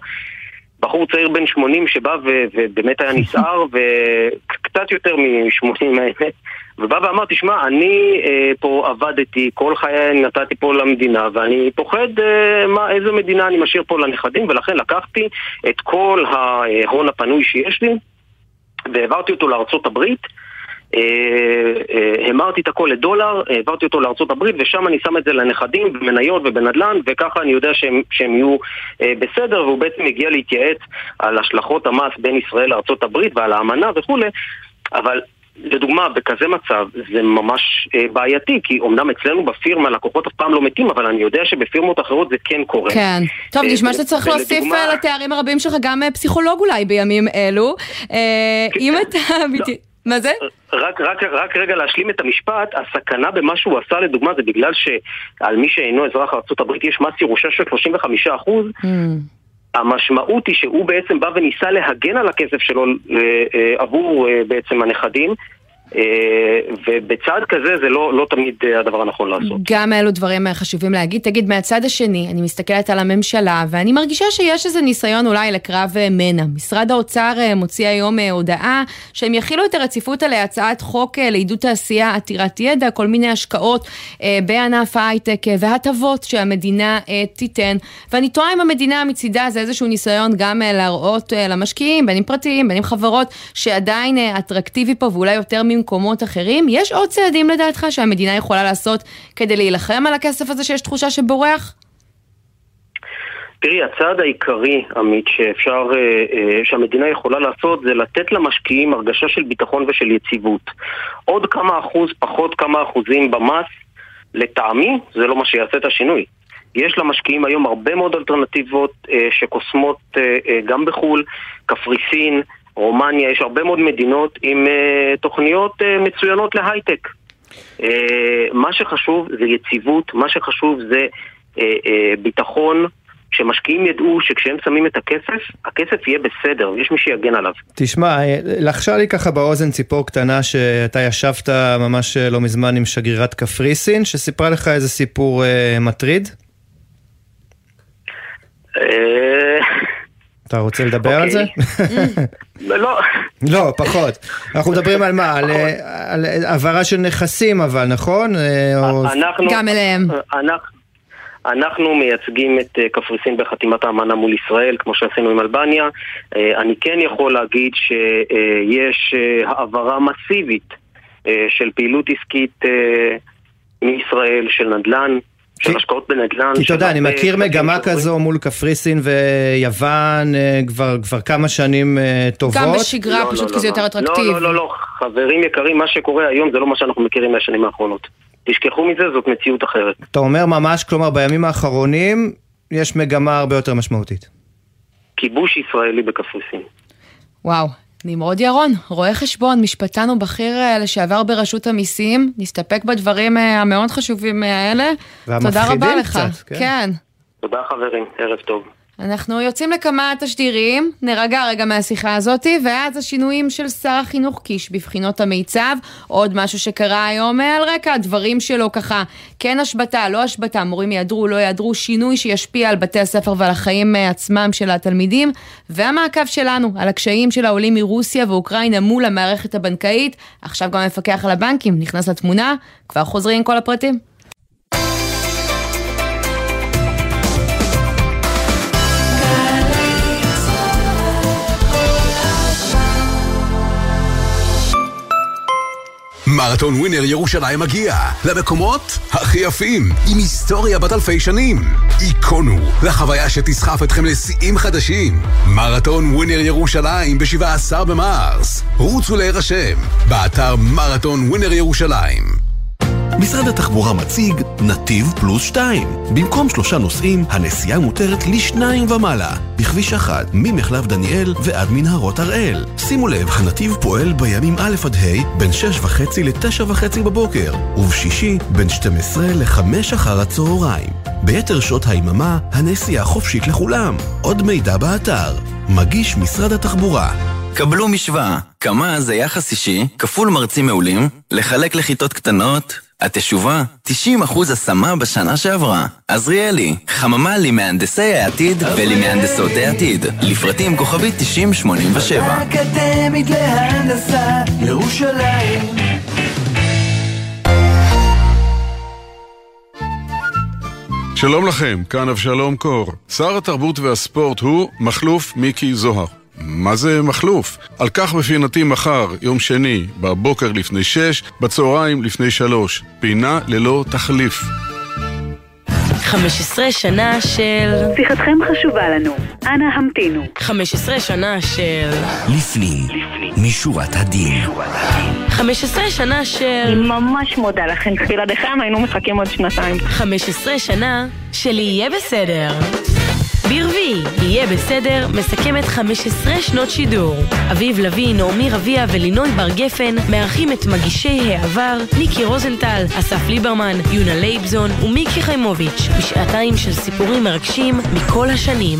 בחור צעיר בן 80 שבא ו- ובאמת היה נסער, וקצת יותר מ-80 האמת, ובא ואמר, תשמע, אני אה, פה עבדתי, כל חיי נתתי פה למדינה, ואני פוחד אה, מה, איזו מדינה אני משאיר פה לנכדים, ולכן לקחתי את כל ההון הפנוי שיש לי, והעברתי אותו לארצות הברית. אה, אה, המרתי את הכל לדולר, העברתי אותו לארה"ב ושם אני שם את זה לנכדים במניות ובנדל"ן וככה אני יודע שהם, שהם יהיו אה, בסדר והוא בעצם הגיע להתייעץ על השלכות המס בין ישראל לארה"ב ועל האמנה וכולי אבל לדוגמה, בכזה מצב זה ממש אה, בעייתי, כי אמנם אצלנו בפירמה לקוחות אף פעם לא מתים, אבל אני יודע שבפירמות אחרות זה כן קורה. כן. טוב, אה, נשמע שאתה צריך להוסיף לתארים הרבים שלך גם פסיכולוג אולי בימים אלו. אה, אם. אתה... לא. מה זה? רק, רק, רק רגע להשלים את המשפט, הסכנה במה שהוא עשה לדוגמה זה בגלל שעל מי שאינו אזרח ארה"ב יש מס ירושה של 35 אחוז, mm. המשמעות היא שהוא בעצם בא וניסה להגן על הכסף שלו עבור בעצם הנכדים אה, ובצעד כזה זה לא, לא תמיד אה, הדבר הנכון לעשות. גם אלו דברים חשובים להגיד. תגיד, מהצד השני, אני מסתכלת על הממשלה, ואני מרגישה שיש איזה ניסיון אולי לקרב אה, מנע. משרד האוצר מוציא היום הודעה שהם יכילו את הרציפות על הצעת חוק לעידוד תעשייה עתירת ידע, כל מיני השקעות בענף ההייטק והטבות שהמדינה תיתן. ואני תוהה אם המדינה מצידה זה איזשהו ניסיון גם להראות למשקיעים, בין אם פרטיים, בין אם חברות, שעדיין אטרקטיבי פה ואולי יותר מ... ממקומות אחרים. יש עוד צעדים לדעתך שהמדינה יכולה לעשות כדי להילחם על הכסף הזה שיש תחושה שבורח? תראי, הצעד העיקרי, עמית, שאפשר, אה, אה, שהמדינה יכולה לעשות זה לתת למשקיעים הרגשה של ביטחון ושל יציבות. עוד כמה אחוז, פחות כמה אחוזים במס, לטעמי, זה לא מה שיעשה את השינוי. יש למשקיעים היום הרבה מאוד אלטרנטיבות אה, שקוסמות גם בחו"ל, קפריסין, רומניה, יש הרבה מאוד מדינות עם uh, תוכניות uh, מצוינות להייטק. Uh, מה שחשוב זה יציבות, מה שחשוב זה uh, uh, ביטחון, שמשקיעים ידעו שכשהם שמים את הכסף, הכסף יהיה בסדר, יש מי שיגן עליו. תשמע, לחשה לי ככה באוזן ציפור קטנה שאתה ישבת ממש לא מזמן עם שגרירת קפריסין, שסיפרה לך איזה סיפור uh, מטריד? אתה רוצה לדבר על זה? לא. לא, פחות. אנחנו מדברים על מה? על העברה של נכסים אבל, נכון? אה, גם אליהם. אנחנו מייצגים את אה, קפריסין בחתימת האמנה מול ישראל, כמו שעשינו עם אלבניה. אה, אני כן יכול להגיד שיש העברה מסיבית של פעילות עסקית מישראל, של נדל"ן. של השקעות בנדל"ן. כי אתה יודע, אני מכיר מגמה כזו מול קפריסין ויוון אה, כבר כמה שנים אה, טובות. גם בשגרה לא, פשוט לא, כי זה לא, יותר אטרקטיבי. לא, לא, לא, חברים יקרים, מה שקורה היום זה לא מה שאנחנו מכירים מהשנים האחרונות. תשכחו מזה, זאת מציאות אחרת. אתה אומר ממש, כלומר בימים האחרונים יש מגמה הרבה יותר משמעותית. כיבוש ישראלי בקפריסין. וואו, נמרוד ירון, רואה חשבון, משפטן ובכיר אה, לשעבר ברשות המיסים, נסתפק בדברים אה, המאוד חשובים אה, האלה. תודה רבה לך. קצת, כן. כן. תודה חברים, ערב טוב. אנחנו יוצאים לכמה תשדירים, נרגע רגע מהשיחה הזאתי, ואז השינויים של שר החינוך קיש בבחינות המיצב, עוד משהו שקרה היום על רקע הדברים שלו ככה, כן השבתה, לא השבתה, מורים יעדרו, לא יעדרו, שינוי שישפיע על בתי הספר ועל החיים אה, עצמם של התלמידים, והמעקב שלנו על הקשיים של העולים מרוסיה ואוקראינה מול המערכת הבנקאית, עכשיו גם המפקח על הבנקים נכנס לתמונה, כבר חוזרים עם כל הפרטים. מרתון ווינר ירושלים מגיע למקומות הכי יפים, עם היסטוריה בת אלפי שנים. היכונו לחוויה שתסחף אתכם לשיאים חדשים. מרתון ווינר ירושלים ב-17 במרס. רוצו להירשם, באתר מרתון ווינר ירושלים. משרד התחבורה מציג נתיב פלוס 2. במקום שלושה נוסעים, הנסיעה מותרת לשניים ומעלה. בכביש 1, ממחלף דניאל ועד מנהרות הראל. שימו לב, הנתיב פועל בימים א' עד ה' בין 6 וחצי ל-9 וחצי בבוקר, ובשישי בין 12 ל-5 אחר הצהריים. ביתר שעות היממה, הנסיעה חופשית לכולם. עוד מידע באתר. מגיש משרד התחבורה. קבלו משוואה, כמה זה יחס אישי, כפול מרצים מעולים, לחלק לכיתות קטנות, התשובה, 90% השמה בשנה שעברה. עזריאלי, חממה למהנדסי העתיד ולמהנדסות העתיד. לפרטים כוכבית 9087. האקדמית להנדסה, ירושלים. שלום לכם, כאן אבשלום קור. שר התרבות והספורט הוא מכלוף מיקי זוהר. מה זה מחלוף? על כך בפינתי מחר, יום שני, בבוקר לפני שש, בצהריים לפני שלוש. פינה ללא תחליף. 15 שנה של... שיחתכם חשובה לנו, אנא המתינו. 15 שנה של... לפנים, משורת הדין. 15 שנה של... אני ממש מודה לכם, בלעדיכם היינו מחכים עוד שנתיים. 15 שנה של יהיה בסדר. ברביעי, יהיה בסדר, מסכמת 15 שנות שידור. אביב לביא, נעמי רביע ולינוי בר גפן מארחים את מגישי העבר, מיקי רוזנטל, אסף ליברמן, יונה לייבזון ומיקי חיימוביץ', בשעתיים של סיפורים מרגשים מכל השנים.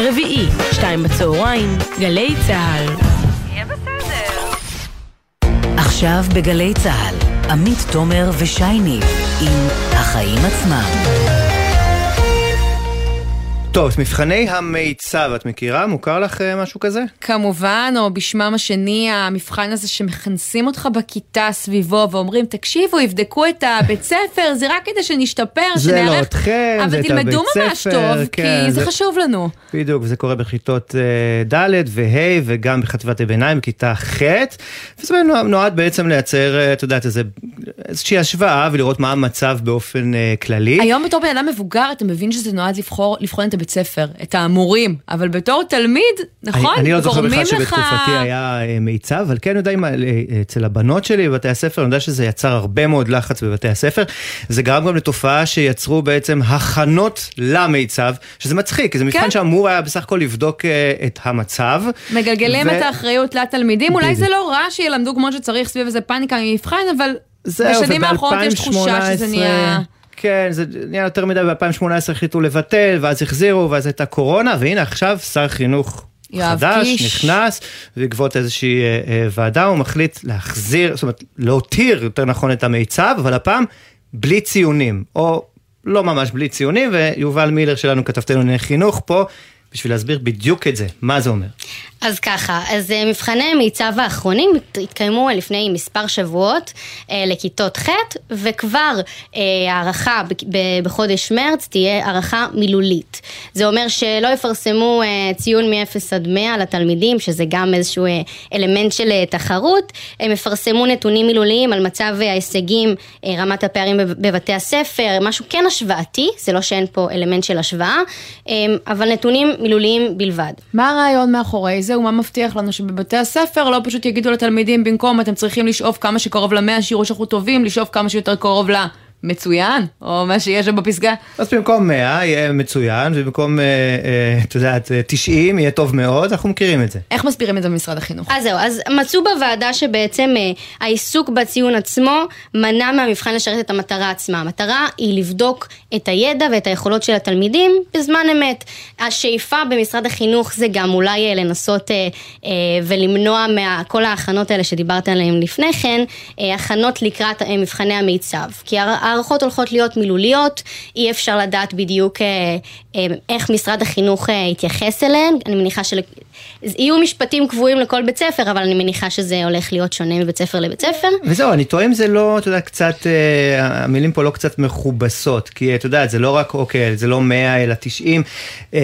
רביעי, שתיים בצהריים, גלי צה"ל. עכשיו בגלי צה"ל, עמית תומר ושייני עם החיים עצמם. טוב, מבחני המיצב, את מכירה? מוכר לך אה, משהו כזה? כמובן, או בשמם השני, המבחן הזה שמכנסים אותך בכיתה סביבו ואומרים, תקשיבו, יבדקו את הבית ספר, זה רק כדי שנשתפר, זה שנערך... לא אתכם, זה את הבית ספר. אבל תלמדו ממש טוב, כן, כי זה חשוב לנו. בדיוק, וזה קורה בכיתות אה, ד' וה' וגם בחטיבת הביניים, בכיתה ח', וזה נועד בעצם לייצר, אה, את יודעת, איזושהי השוואה ולראות מה המצב באופן כללי. היום בתור בן אדם מבוגר, אתה מבין שזה נועד לבחור, לבחון את הבית ספר, את המורים, אבל בתור תלמיד, נכון, אני, אני לא זוכר בכלל לך... שבתקופתי היה אה, מיצב, אבל כן יודעים, אה, אצל הבנות שלי בבתי הספר, אני יודע שזה יצר הרבה מאוד לחץ בבתי הספר. זה גרם גם לתופעה שיצרו בעצם הכנות למיצב, שזה מצחיק, כי זה מבחן כן. שאמור היה בסך הכל לבדוק אה, את המצב. מגלגלים ו... את האחריות לתלמידים, אולי זה לא רע שילמדו כמו שצריך סביב איזה פאניקה ממבחן, אבל זהו, בשנים האחרונות יש תחושה שזה נהיה... כן, זה נהיה יותר מדי, ב-2018 החליטו לבטל, ואז החזירו, ואז הייתה קורונה, והנה עכשיו שר חינוך חדש, קיש. נכנס, בעקבות איזושהי אה, אה, ועדה, הוא מחליט להחזיר, זאת אומרת, להותיר יותר נכון את המיצב, אבל הפעם בלי ציונים, או לא ממש בלי ציונים, ויובל מילר שלנו, כתבתנו לענייני חינוך, פה בשביל להסביר בדיוק את זה, מה זה אומר. אז ככה, אז אה, מבחני המיצב האחרונים התקיימו לפני מספר שבועות אה, לכיתות ח' וכבר אה, הערכה בחודש מרץ תהיה הערכה מילולית. זה אומר שלא יפרסמו ציון מ-0 עד 100 לתלמידים, שזה גם איזשהו אלמנט של תחרות, הם יפרסמו נתונים מילוליים על מצב ההישגים, רמת הפערים בבתי הספר, משהו כן השוואתי, זה לא שאין פה אלמנט של השוואה, אה, אבל נתונים מילוליים בלבד. מה הרעיון מאחורי? ומה מבטיח לנו שבבתי הספר לא פשוט יגידו לתלמידים במקום אתם צריכים לשאוף כמה שקרוב למאה, שיראו שאנחנו טובים, לשאוף כמה שיותר קרוב ל... מצוין, או מה שיש שם בפסגה. אז במקום 100 יהיה מצוין, ובמקום, אה, אה, את יודעת, 90 יהיה טוב מאוד, אנחנו מכירים את זה. איך מסבירים את זה במשרד החינוך? אז זהו, אז מצאו בוועדה שבעצם אה, העיסוק בציון עצמו מנע מהמבחן לשרת את המטרה עצמה. המטרה היא לבדוק את הידע ואת היכולות של התלמידים בזמן אמת. השאיפה במשרד החינוך זה גם אולי לנסות ולמנוע מכל ההכנות האלה שדיברת עליהן לפני כן, הכנות לקראת מבחני המיצב. כי ההערכות הולכות להיות מילוליות, אי אפשר לדעת בדיוק אה, אה, איך משרד החינוך אה, יתייחס אליהן, אני מניחה של... יהיו משפטים קבועים לכל בית ספר, אבל אני מניחה שזה הולך להיות שונה מבית ספר לבית ספר. וזהו, אני טועה אם זה לא, אתה יודע, קצת, המילים פה לא קצת מכובסות, כי אתה יודע, זה לא רק, אוקיי, זה לא 100 אלא 90, אה,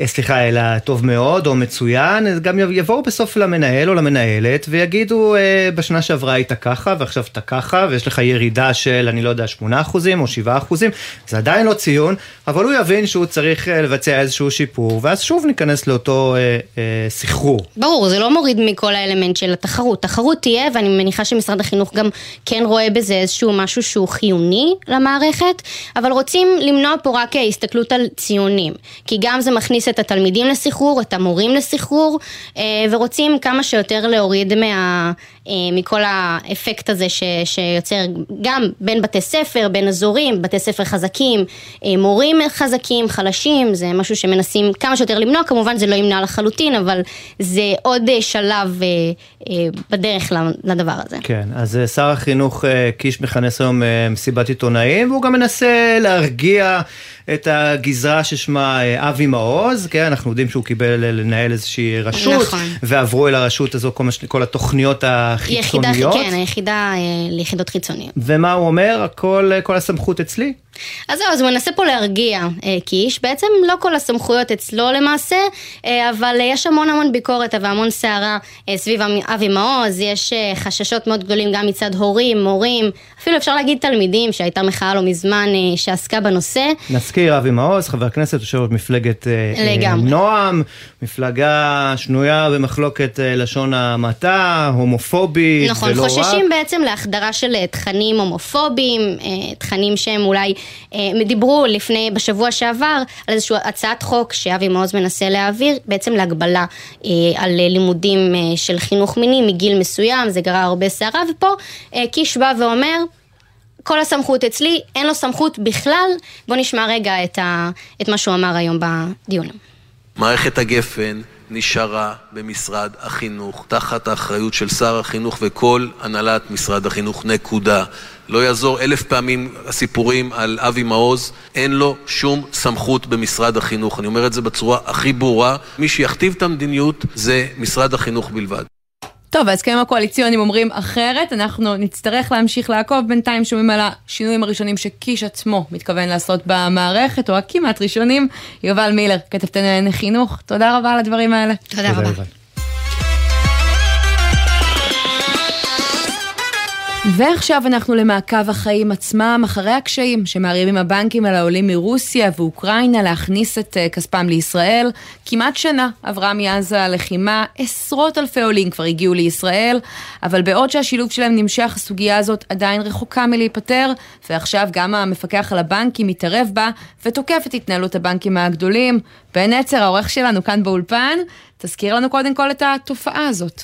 אה, סליחה, אלא טוב מאוד או מצוין, גם יבואו בסוף למנהל או למנהלת ויגידו, אה, בשנה שעברה היית ככה ועכשיו אתה ככה, ויש לך ירידה של, אני לא יודע, 8 אחוזים או 7 אחוזים, זה עדיין לא ציון, אבל הוא יבין שהוא צריך אה, לבצע איזשהו שיפור, ואז שוב ניכנס לאותו אה, אה, סחרור. ברור, זה לא מוריד מכל האלמנט של התחרות. תחרות תהיה, ואני מניחה שמשרד החינוך גם כן רואה בזה איזשהו משהו שהוא חיוני למערכת, אבל רוצים למנוע פה רק הסתכלות על ציונים. כי גם זה מכניס את התלמידים לסחרור, את המורים לסחרור, אה, ורוצים כמה שיותר להוריד מה... אה, מכל האפקט הזה ש, שיוצר גם בין בתי ספר, בין אזורים, בתי ספר חזקים, אה, מורים חזקים, חלשים, זה משהו שמנסים כמה שיותר למנוע, כמובן זה לא ימנע לחלוטין, אבל זה עוד אה, שלב בדרך לדבר הזה. כן, אז שר החינוך קיש מכנס היום מסיבת עיתונאים, והוא גם מנסה להרגיע את הגזרה ששמה אבי מעוז, כן, אנחנו יודעים שהוא קיבל לנהל איזושהי רשות, נכון. ועברו אל הרשות הזו כל, כל התוכניות החיצוניות. יחידה, כן, היחידה ליחידות חיצוניות. ומה הוא אומר? הכל, כל הסמכות אצלי? אז זהו, אז הוא מנסה פה להרגיע אה, קיש, בעצם לא כל הסמכויות אצלו למעשה, אה, אבל יש המון המון ביקורת והמון סערה אה, סביב אבי מעוז, יש חששות מאוד גדולים גם מצד הורים, מורים, אפילו אפשר להגיד תלמידים, שהייתה מחאה לא מזמן שעסקה בנושא. נזכיר, אבי מעוז, חבר כנסת, יושב מפלגת נועם, מפלגה שנויה במחלוקת לשון המעטה, הומופובית. הומופובי, נכון, ולא רק... חוששים בעצם להחדרה של אה, תכנים הומופוביים, אה, תכנים שהם אולי, דיברו לפני, בשבוע שעבר, על איזושהי הצעת חוק שאבי מעוז מנסה להעביר, בעצם להגבלה על לימודים של חינוך מיני מגיל מסוים, זה גרר הרבה סערה, ופה קיש בא ואומר, כל הסמכות אצלי, אין לו סמכות בכלל. בוא נשמע רגע את, ה, את מה שהוא אמר היום בדיונים. מערכת הגפן נשארה במשרד החינוך, תחת האחריות של שר החינוך וכל הנהלת משרד החינוך, נקודה. לא יעזור אלף פעמים הסיפורים על אבי מעוז, אין לו שום סמכות במשרד החינוך. אני אומר את זה בצורה הכי ברורה, מי שיכתיב את המדיניות זה משרד החינוך בלבד. טוב, ההסכמים הקואליציוניים אומרים אחרת, אנחנו נצטרך להמשיך לעקוב, בינתיים שומעים על השינויים הראשונים שקיש עצמו מתכוון לעשות במערכת, או הכמעט ראשונים. יובל מילר, כתבתנו לענייני חינוך, תודה רבה על הדברים האלה. תודה, תודה רבה. ועכשיו אנחנו למעקב החיים עצמם, אחרי הקשיים שמערימים הבנקים על העולים מרוסיה ואוקראינה להכניס את אה, כספם לישראל. כמעט שנה עברה מאז הלחימה, עשרות אלפי עולים כבר הגיעו לישראל, אבל בעוד שהשילוב שלהם נמשך, הסוגיה הזאת עדיין רחוקה מלהיפתר, ועכשיו גם המפקח על הבנקים מתערב בה ותוקף את התנהלות הבנקים הגדולים. בן עצר, העורך שלנו כאן באולפן, תזכיר לנו קודם כל את התופעה הזאת.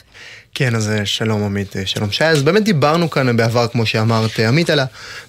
כן, אז אה, שלום עמית, אה, שלום שי. אז באמת דיברנו כאן בעבר, כמו שאמרת, עמית, על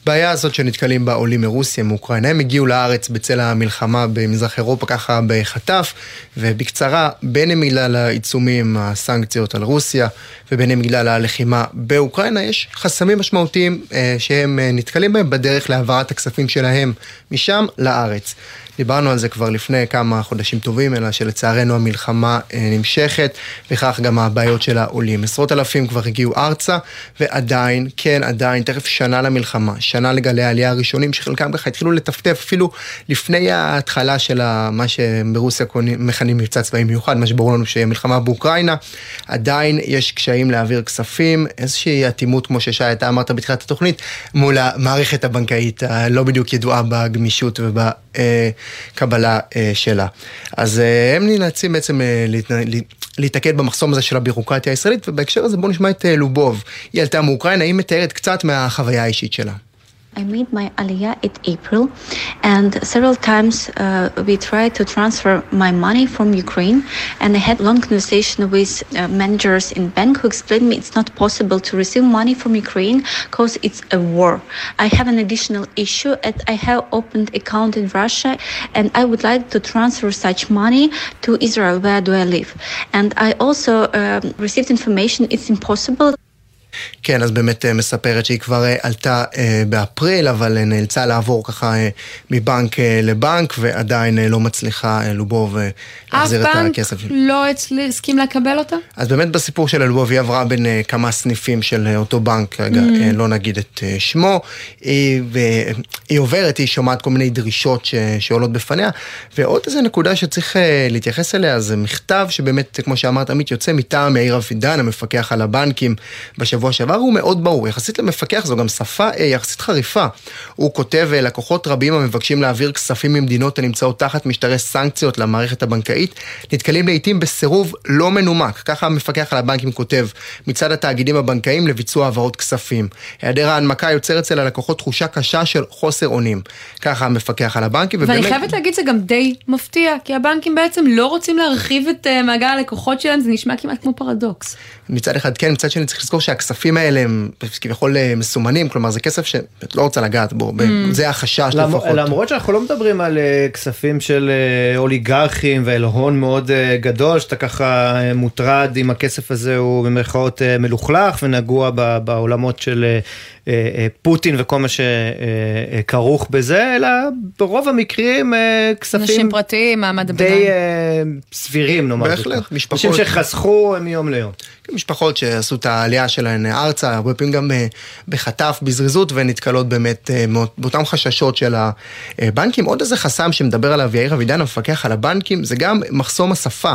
הבעיה הזאת שנתקלים בה עולים מרוסיה, מאוקראינה. הם הגיעו לארץ בצל המלחמה במזרח אירופה ככה בחטף, ובקצרה, בין אם בגלל העיצומים, הסנקציות על רוסיה, ובין אם בגלל הלחימה באוקראינה, יש חסמים משמעותיים אה, שהם נתקלים בהם בדרך להעברת הכספים שלהם משם לארץ. דיברנו על זה כבר לפני כמה חודשים טובים, אלא שלצערנו המלחמה אה, נמשכת, וכך גם הבעיות של העולים. עשרות אלפים כבר הגיעו ארצה, ועדיין, כן, עדיין, תכף שנה למלחמה, שנה לגלי העלייה הראשונים, שחלקם ככה התחילו לטפטף אפילו לפני ההתחלה של מה שברוסיה מכנים מבצע צבאי מיוחד, מה שברור לנו שיהיה מלחמה באוקראינה. עדיין יש קשיים להעביר כספים, איזושהי אטימות, כמו ששי, אתה אמרת בתחילת התוכנית, מול המערכת הבנקאית הלא בדיוק ידועה בגמישות וב... הקבלה אה, שלה. אז אה, הם נאלצים בעצם אה, להתנגד במחסום הזה של הבירוקרטיה הישראלית, ובהקשר הזה בואו נשמע את לובוב. היא עלתה מאוקראינה, היא מתארת קצת מהחוויה האישית שלה. I made my aliyah in April, and several times uh, we tried to transfer my money from Ukraine. And I had long conversation with uh, managers in bank who explained me it's not possible to receive money from Ukraine because it's a war. I have an additional issue, and I have opened account in Russia, and I would like to transfer such money to Israel. Where do I live? And I also um, received information it's impossible. כן, אז באמת אה, מספרת שהיא כבר אה, עלתה אה, באפריל, אבל נאלצה לעבור ככה מבנק לבנק, ועדיין לא מצליחה לובוב להחזיר את הכסף. אף בנק לא הסכים לקבל אותה? אז באמת בסיפור של לובוב היא עברה בין כמה סניפים של אותו בנק, כרגע mm. לא נגיד את שמו, והיא עוברת, היא שומעת כל מיני דרישות ש... שעולות בפניה, ועוד איזה נקודה שצריך להתייחס אליה, זה מכתב שבאמת, כמו שאמרת, עמית, יוצא מטעם יאיר אבידן, המפקח על הבנקים, בשבוע שעבר. הדבר הוא מאוד ברור, יחסית למפקח זו גם שפה אה, יחסית חריפה. הוא כותב, אה, לקוחות רבים המבקשים להעביר כספים ממדינות הנמצאות תחת משטרי סנקציות למערכת הבנקאית, נתקלים לעיתים בסירוב לא מנומק, ככה המפקח על הבנקים כותב, מצד התאגידים הבנקאיים לביצוע העברות כספים. היעדר ההנמקה יוצר אצל הלקוחות תחושה קשה של חוסר אונים. ככה המפקח על הבנקים, ובאמת... ואני חייבת להגיד, זה גם די מפתיע, כי הבנקים בעצם לא רוצים להרחיב את uh, מעגל הלקוחות שלהם, זה נשמע כמעט כמו פרדוקס. מצד אחד כן, מצד שני צריך לזכור שהכספים האלה הם כביכול אה, מסומנים, כלומר זה כסף שאת לא רוצה לגעת בו, mm. זה החשש למ, לפחות. למרות שאנחנו לא מדברים על uh, כספים של uh, אוליגרכים ועל הון מאוד uh, גדול, שאתה ככה uh, מוטרד אם הכסף הזה הוא במרכאות uh, מלוכלך ונגוע ב, בעולמות של uh, פוטין וכל מה שכרוך בזה, אלא ברוב המקרים uh, כספים... אנשים פרטיים, מעמד הביניים. די סבירים נאמר. בהחלט, משפחות. אנשים שחסכו מיום ליום. משפחות שעשו את העלייה שלהן ארצה, הרבה פעמים גם אה, בחטף, בזריזות, ונתקלות באמת אה, באותם חששות של הבנקים. עוד איזה חסם שמדבר עליו יאיר אבידן, המפקח על הבנקים, זה גם מחסום השפה.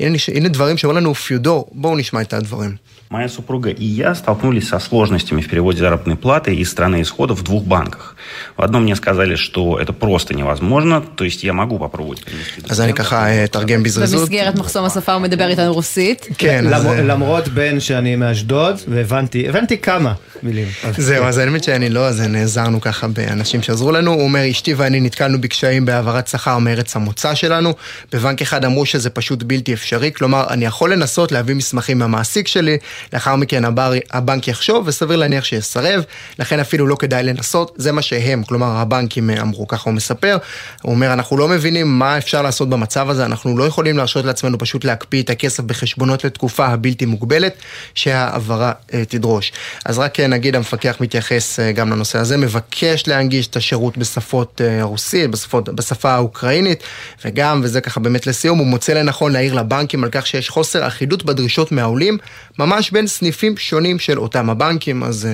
הנה, הנה דברים שאומר לנו פיודור, בואו נשמע את הדברים. Моя супруга и я столкнулись со сложностями в переводе заработной заработной платы из страны исхода в двух банках. В одном мне сказали, что это просто невозможно, то есть я могу попробовать перевести. אז אני ככה אתרגם בזריזות. במסגרת מחסום השפה הוא מדבר איתנו רוסית. כן, אז... למרות בין שאני מאשדוד, והבנתי, הבנתי כמה מילים. זהו, אז האמת שאני לא, אז נעזרנו ככה באנשים שעזרו לנו. הוא אומר, אשתי ואני נתקלנו בקשיים בהעברת שכר מארץ המוצא שלנו. בבנק אחד אמרו שזה פשוט בלתי אפשרי, כלומר, אני יכול לנסות להביא מסמכים מהמעסיק שלי, לאחר מכן הבנק יחשוב, וסביר להניח שיסרב, לכן אפילו לא כדאי לנסות, זה מה שהם, כלומר הבנקים אמרו, ככה הוא מספר. הוא אומר, אנחנו לא מבינים מה אפשר לעשות במצב הזה, אנחנו לא יכולים להרשות לעצמנו פשוט להקפיא את הכסף בחשבונות לתקופה הבלתי מוגבלת שההעברה אה, תדרוש. אז רק נגיד המפקח מתייחס אה, גם לנושא הזה, מבקש להנגיש את השירות בשפות אה, רוסית, בשפות, בשפה האוקראינית, וגם, וזה ככה באמת לסיום, הוא מוצא לנכון להעיר לבנקים על כך שיש חוסר אחידות בדרישות מהעולים, ממש בין סניפים שונים של אותם הבנקים, אז אה,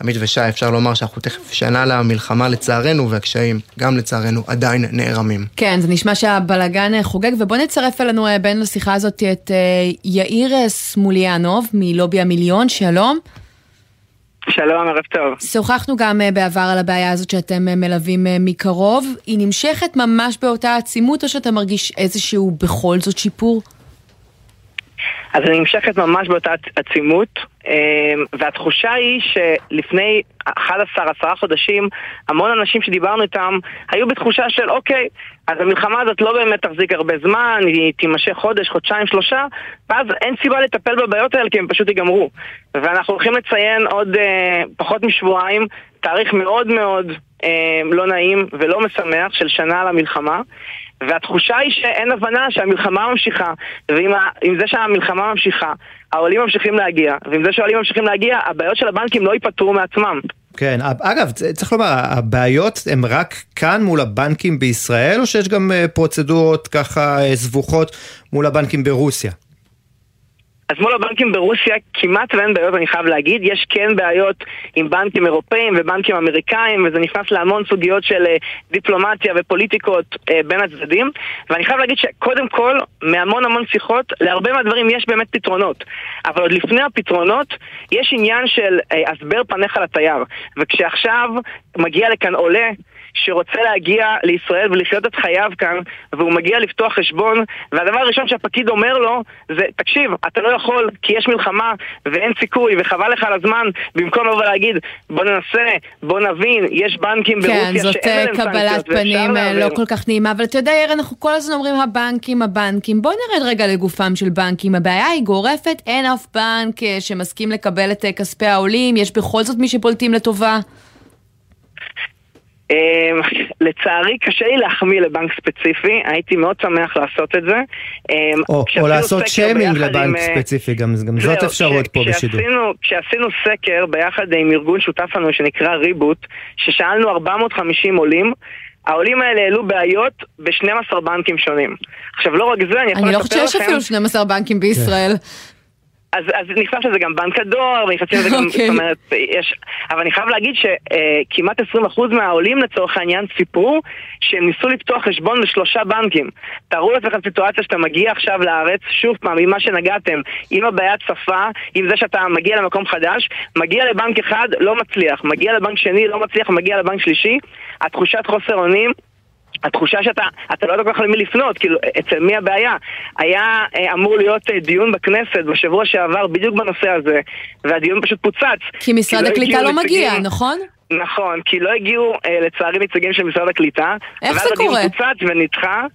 עמית ושי, אפשר לומר שאנחנו תכף שנה למלחמה לצערנו, והקשיים גם לצערנו עדיין נערמים. כן, זה נשמע שהבלגן חוגג, ובוא נצרף אלינו בין לשיחה הזאת את יאיר סמוליאנוב מלובי המיליון, שלום. שלום, ערב טוב. שוחחנו גם בעבר על הבעיה הזאת שאתם מלווים מקרוב. היא נמשכת ממש באותה עצימות, או שאתה מרגיש איזשהו בכל זאת שיפור? אז היא נמשכת ממש באותה עצימות, והתחושה היא שלפני 11-10 חודשים, המון אנשים שדיברנו איתם היו בתחושה של אוקיי, אז המלחמה הזאת לא באמת תחזיק הרבה זמן, היא תימשך חודש, חודשיים, שלושה, ואז אין סיבה לטפל בבעיות האלה כי הם פשוט ייגמרו. ואנחנו הולכים לציין עוד אה, פחות משבועיים תאריך מאוד מאוד אה, לא נעים ולא משמח של שנה למלחמה. והתחושה היא שאין הבנה שהמלחמה ממשיכה, ועם. זה שהמלחמה ממשיכה, העולים ממשיכים להגיע, ועם זה שהעולים ממשיכים להגיע, הבעיות של הבנקים לא ייפתרו מעצמם. כן, אגב, צריך לומר, הבעיות הן רק כאן מול הבנקים בישראל, או שיש גם פרוצדורות ככה סבוכות מול הבנקים ברוסיה? אז מול הבנקים ברוסיה כמעט ואין בעיות, אני חייב להגיד. יש כן בעיות עם בנקים אירופאים ובנקים אמריקאים, וזה נכנס להמון סוגיות של דיפלומטיה ופוליטיקות בין הצדדים. ואני חייב להגיד שקודם כל, מהמון המון שיחות, להרבה מהדברים יש באמת פתרונות. אבל עוד לפני הפתרונות, יש עניין של הסבר פניך לתייר. וכשעכשיו מגיע לכאן עולה, שרוצה להגיע לישראל ולחיות את חייו כאן, והוא מגיע לפתוח חשבון, והדבר הראשון שהפקיד אומר לו זה, תקשיב, אתה לא יכול כי יש מלחמה ואין סיכוי וחבל לך על הזמן, במקום לבוא להגיד, בוא ננסה, בוא נבין, יש בנקים כן, ברוסיה שאין להם סנקציות, כן, זאת קבלת פנים לא כל כך נעימה, אבל אתה יודע, יאיר, אנחנו כל הזמן אומרים הבנקים, הבנקים, בוא נרד רגע לגופם של בנקים, הבעיה היא גורפת, אין אף בנק שמסכים לקבל את כספי העולים, יש בכל זאת מי שפולטים לטובה. לצערי קשה לי להחמיא לבנק ספציפי, הייתי מאוד שמח לעשות את זה. או, או לעשות שיימינג לבנק עם, ספציפי, גם, גם זאת אפשרות פה בשידור. כשעשינו סקר ביחד עם ארגון שותף לנו שנקרא ריבוט, ששאלנו 450 עולים, העולים האלה העלו בעיות ב-12 בנקים שונים. עכשיו לא רק זה, אני יכול לספר לכם... אני לא חושבת שיש אפילו 12 בנקים בישראל. אז, אז נכתב שזה גם בנק הדואר, ונכנסים לזה גם, okay. זאת אומרת, יש... אבל אני חייב להגיד שכמעט 20% מהעולים לצורך העניין סיפרו שהם ניסו לפתוח חשבון בשלושה בנקים. תארו לעצמכם סיטואציה שאתה מגיע עכשיו לארץ, שוב פעם, עם מה שנגעתם, עם הבעיית שפה, עם זה שאתה מגיע למקום חדש, מגיע לבנק אחד, לא מצליח, מגיע לבנק שני, לא מצליח, מגיע לבנק שלישי, התחושת חוסר אונים התחושה שאתה אתה לא יודע כל כך למי לפנות, כאילו, אצל מי הבעיה? היה אה, אמור להיות אה, דיון בכנסת בשבוע שעבר בדיוק בנושא הזה, והדיון פשוט פוצץ. כי משרד לא הקליטה לא נציגים... מגיע, נכון? נכון, כי לא הגיעו אה, לצערי נציגים של משרד הקליטה. איך זה קורה? ואז הדיון פוצץ ונדחה.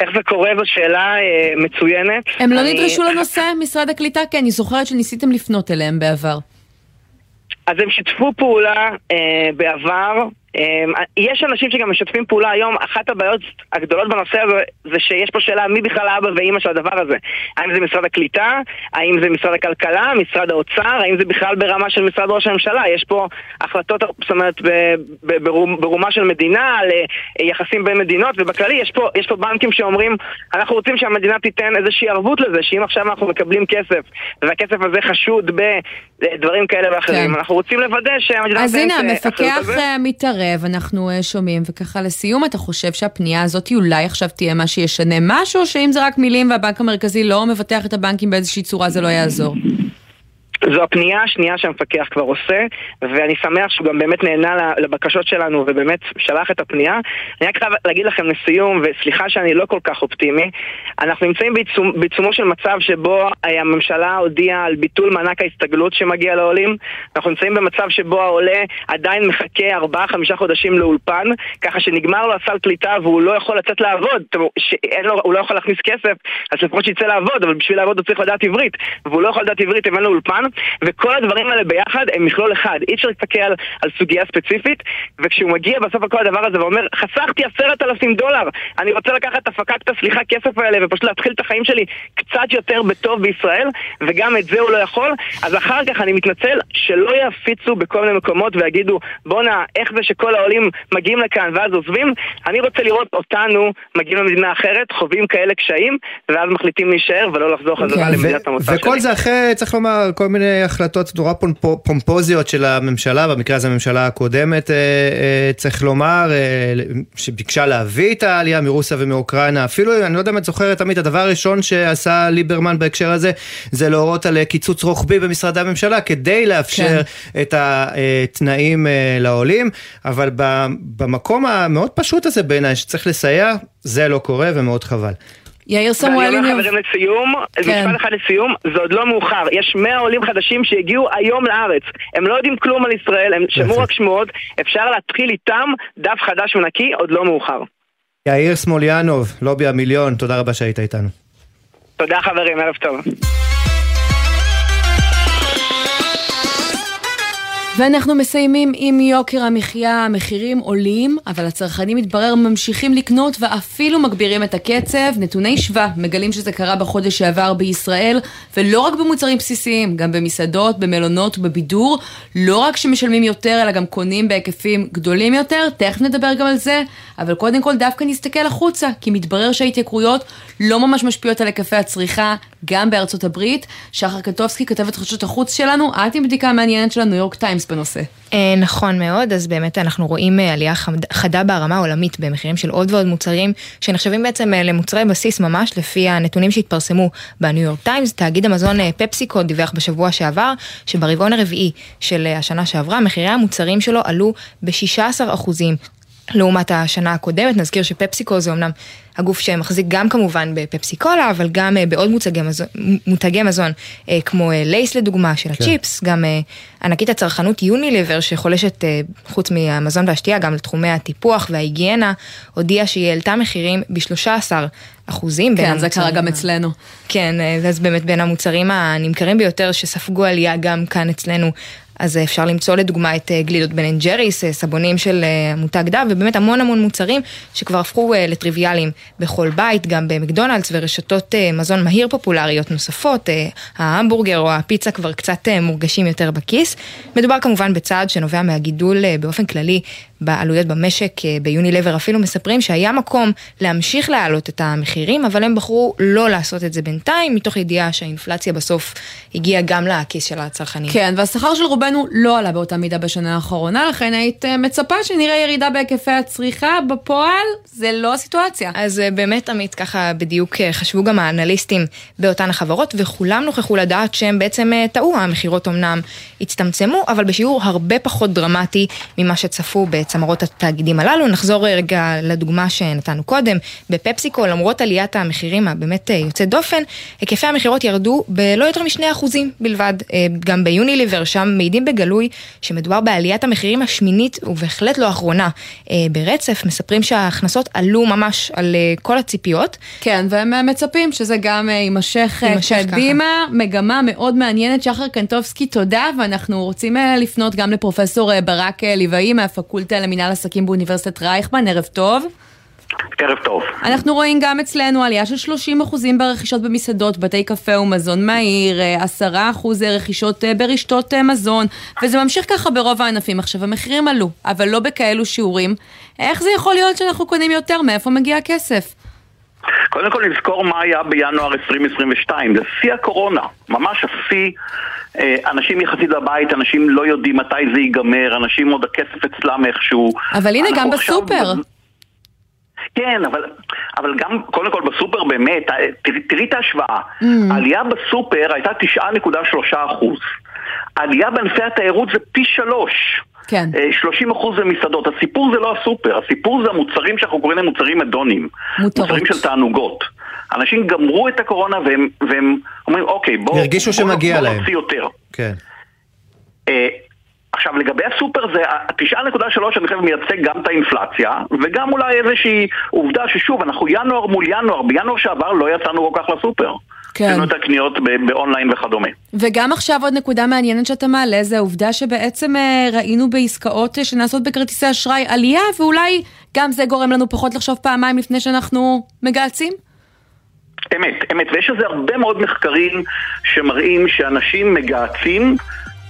איך זה קורה זו שאלה אה, מצוינת. הם לא אני... נדרשו לנושא משרד הקליטה? כי אני זוכרת שניסיתם לפנות אליהם בעבר. אז הם שיתפו פעולה אה, בעבר, יש אנשים שגם משתפים פעולה היום, אחת הבעיות הגדולות בנושא הזה זה שיש פה שאלה מי בכלל האבא ואימא של הדבר הזה. האם זה משרד הקליטה? האם זה משרד הכלכלה? משרד האוצר? האם זה בכלל ברמה של משרד ראש הממשלה? יש פה החלטות, זאת אומרת, ברומה של מדינה, על יחסים בין מדינות, ובכללי יש פה, יש פה בנקים שאומרים, אנחנו רוצים שהמדינה תיתן איזושהי ערבות לזה, שאם עכשיו אנחנו מקבלים כסף, והכסף הזה חשוד בדברים כאלה ואחרים, כן. אנחנו רוצים לוודא שהמדינה... אז הנה, המפקח מתערב. מתקרב, אנחנו שומעים, וככה לסיום, אתה חושב שהפנייה הזאת אולי עכשיו תהיה מה שישנה משהו, שאם זה רק מילים והבנק המרכזי לא מבטח את הבנקים באיזושהי צורה, זה לא יעזור? זו הפנייה השנייה שהמפקח כבר עושה, ואני שמח שהוא גם באמת נהנה לבקשות שלנו ובאמת שלח את הפנייה. אני רק חייב להגיד לכם לסיום, וסליחה שאני לא כל כך אופטימי, אנחנו נמצאים בעיצומו של מצב שבו הממשלה הודיעה על ביטול מענק ההסתגלות שמגיע לעולים. אנחנו נמצאים במצב שבו העולה עדיין מחכה 4-5 חודשים לאולפן, ככה שנגמר לו הסל קליטה והוא לא יכול לצאת לעבוד, לו, הוא לא יכול להכניס כסף, אז לפחות שיצא לעבוד, אבל בשביל לעבוד הוא צריך לדעת עברית, והוא לא יכול לדעת עברית אם אין לו אולפן, וכל הדברים האלה ביחד הם מכלול אחד. אי אפשר להסתכל על, על סוגיה ספציפית, וכשהוא מגיע בסוף על כל הדבר הזה ואומר, חסכתי עשרת אלפים דולר, אני רוצה לקחת את הפקקת הסליחה כסף האלה ופשוט להתחיל את החיים שלי קצת יותר בטוב בישראל, וגם את זה הוא לא יכול, אז אחר כך אני מתנצל שלא יפיצו בכל מיני מקומות ויגידו, בואנה, איך זה שכל העולים מגיעים לכאן ואז עוזבים? אני רוצה לראות אותנו מגיעים למדינה אחרת, חווים כאלה קשיים, ואז מחליטים להישאר ולא לחזור חזרה כן, למדינת המוצא שלי. וכל זה אחרי, צריך לומר, כל מיני החלטות נורא פומפוזיות של הממשלה, במקרה הזה הממשלה הקודמת, אה, אה, צריך לומר, אה, שביקשה להביא את העלייה מרוסיה ומאוקראינה. אפילו, אני לא יודע אם את זוכרת, עמית, הדבר הראשון שעשה ליברמן בהקשר הזה, זה להורות על קיצוץ רוחבי במשרדי הממשלה, כדי לאפשר כן. את התנאים לעולים, אבל במקום המאוד פשוט הזה בעיניי, שצריך לסייע, זה לא קורה ומאוד חבל. יאיר סמואלי... ואני אומר חברים לסיום, כן. משפט אחד לסיום, זה עוד לא מאוחר. יש 100 עולים חדשים שהגיעו היום לארץ. הם לא יודעים כלום על ישראל, הם שמעו רק שמועות. אפשר להתחיל איתם דף חדש ונקי, עוד לא מאוחר. יאיר סמוליאנוב, לובי המיליון, תודה רבה שהיית איתנו. תודה חברים, ערב טוב. ואנחנו מסיימים עם יוקר המחיה, המחירים עולים, אבל הצרכנים מתברר ממשיכים לקנות ואפילו מגבירים את הקצב. נתוני שווה מגלים שזה קרה בחודש שעבר בישראל, ולא רק במוצרים בסיסיים, גם במסעדות, במלונות ובבידור. לא רק שמשלמים יותר, אלא גם קונים בהיקפים גדולים יותר, תכף נדבר גם על זה, אבל קודם כל דווקא נסתכל החוצה, כי מתברר שההתייקרויות לא ממש משפיעות על היקפי הצריכה, גם בארצות הברית. שחר קטובסקי, כתבת חדשות החוץ שלנו, את עם בדיקה מעניינת של הניו יורק טיימס בנושא. אה, נכון מאוד, אז באמת אנחנו רואים אה, עלייה חדה ברמה העולמית במחירים של עוד ועוד מוצרים, שנחשבים בעצם אה, למוצרי בסיס ממש, לפי הנתונים שהתפרסמו בניו יורק טיימס. תאגיד המזון פפסיקו דיווח בשבוע שעבר, שברבעון הרביעי של השנה שעברה, מחירי המוצרים שלו עלו ב-16 אחוזים. לעומת השנה הקודמת, נזכיר שפפסיקו זה אמנם הגוף שמחזיק גם כמובן בפפסי קולה, אבל גם אה, בעוד מותגי מזון, מותגי מזון אה, כמו אה, לייס לדוגמה של כן. הצ'יפס, גם ענקית הצרכנות יוניליבר שחולשת חוץ מהמזון והשתייה גם לתחומי הטיפוח וההיגיינה, הודיעה שהיא העלתה מחירים ב-13 אחוזים. כן, זה קרה גם אצלנו. כן, ואז באמת בין המוצרים הנמכרים ביותר שספגו עלייה גם כאן אצלנו אז אפשר למצוא לדוגמה את אה, גלידות בן אנד ג'ריס, אה, סבונים של אה, מותג דב, ובאמת המון המון מוצרים שכבר הפכו לטריוויאליים בכל בית, גם במקדונלדס ורשתות מזון מהיר פופולריות נוספות, ההמבורגר או הפיצה כבר קצת מורגשים יותר בכיס. מדובר כמובן בצעד שנובע מהגידול באופן כללי בעלויות במשק, ביונילבר אפילו מספרים שהיה מקום להמשיך להעלות את המחירים, אבל הם בחרו לא לעשות את זה בינתיים, מתוך ידיעה שהאינפלציה בסוף הגיעה גם לכיס של הצרכנים. כן, והשכר של רובנו לא עלה באותה מידה בשנה האחרונה, לכן היית אה, מצפה שנראה ירידה בהיקפי הצריכה, בפועל זה לא הסיטואציה. אז אה, באמת עמית, ככה בדיוק אה, חשבו גם האנליסטים באותן החברות, וכולם נוכחו לדעת שהם בעצם טעו, המכירות אמנם הצטמצמו, אבל בשיעור הרבה פחות דרמטי ממה שצפו בצמרות התאגידים הללו. נחזור רגע לדוגמה שנתנו קודם, בפפסיקו, למרות עליית המחירים הבאמת יוצאת דופן, היקפי המכירות ירדו בלא יותר מ-2% בלבד, גם ביוניליבר, שם מעידים בגלוי שמדובר בעליית המחירים השמינית ובהחלט לא האחרונה אה, ברצף, מספרים שההכנסות עלו ממש על אה, כל הציפיות. כן, והם מצפים שזה גם אה, יימשך קדימה, מגמה מאוד מעניינת. שחר קנטובסקי, תודה, ואנחנו רוצים לפנות גם לפרופסור ברק ליבאי מהפקולטה למנהל עסקים באוניברסיטת רייכמן, ערב טוב. ערב טוב. אנחנו רואים גם אצלנו עלייה של 30% ברכישות במסעדות, בתי קפה ומזון מהיר, 10% אה, רכישות אה, ברשתות אה, מזון, וזה ממשיך ככה ברוב הענפים. עכשיו, המחירים עלו, אבל לא בכאלו שיעורים. איך זה יכול להיות שאנחנו קונים יותר? מאיפה מגיע הכסף? קודם כל נזכור מה היה בינואר 2022, זה שיא הקורונה, ממש השיא, אנשים יחסית בבית, אנשים לא יודעים מתי זה ייגמר, אנשים עוד הכסף אצלם איכשהו. אבל הנה גם בסופר. עכשיו... כן, אבל, אבל גם, קודם כל בסופר באמת, תראי, תראי את ההשוואה. Mm. העלייה בסופר הייתה 9.3 אחוז. העלייה בענפי התיירות זה פי שלוש. כן. 30 אחוז זה מסעדות. הסיפור זה לא הסופר, הסיפור זה המוצרים שאנחנו קוראים להם מוצרים אדונים. מותרות. מוצרים של תענוגות. אנשים גמרו את הקורונה והם, והם אומרים, אוקיי, בואו הרגישו בוא, שמגיע בוא להם. נוציא יותר. כן. עכשיו לגבי הסופר זה, ה-9.3 אני חושב מייצג גם את האינפלציה וגם אולי איזושהי עובדה ששוב, אנחנו ינואר מול ינואר, בינואר שעבר לא יצאנו כל כך לסופר. כן. עשינו את הקניות באונליין וכדומה. וגם עכשיו עוד נקודה מעניינת שאתה מעלה, זה העובדה שבעצם אה, ראינו בעסקאות שנעשות בכרטיסי אשראי עלייה, ואולי גם זה גורם לנו פחות לחשוב פעמיים לפני שאנחנו מגהצים? אמת, אמת, ויש לזה הרבה מאוד מחקרים שמראים שאנשים מגהצים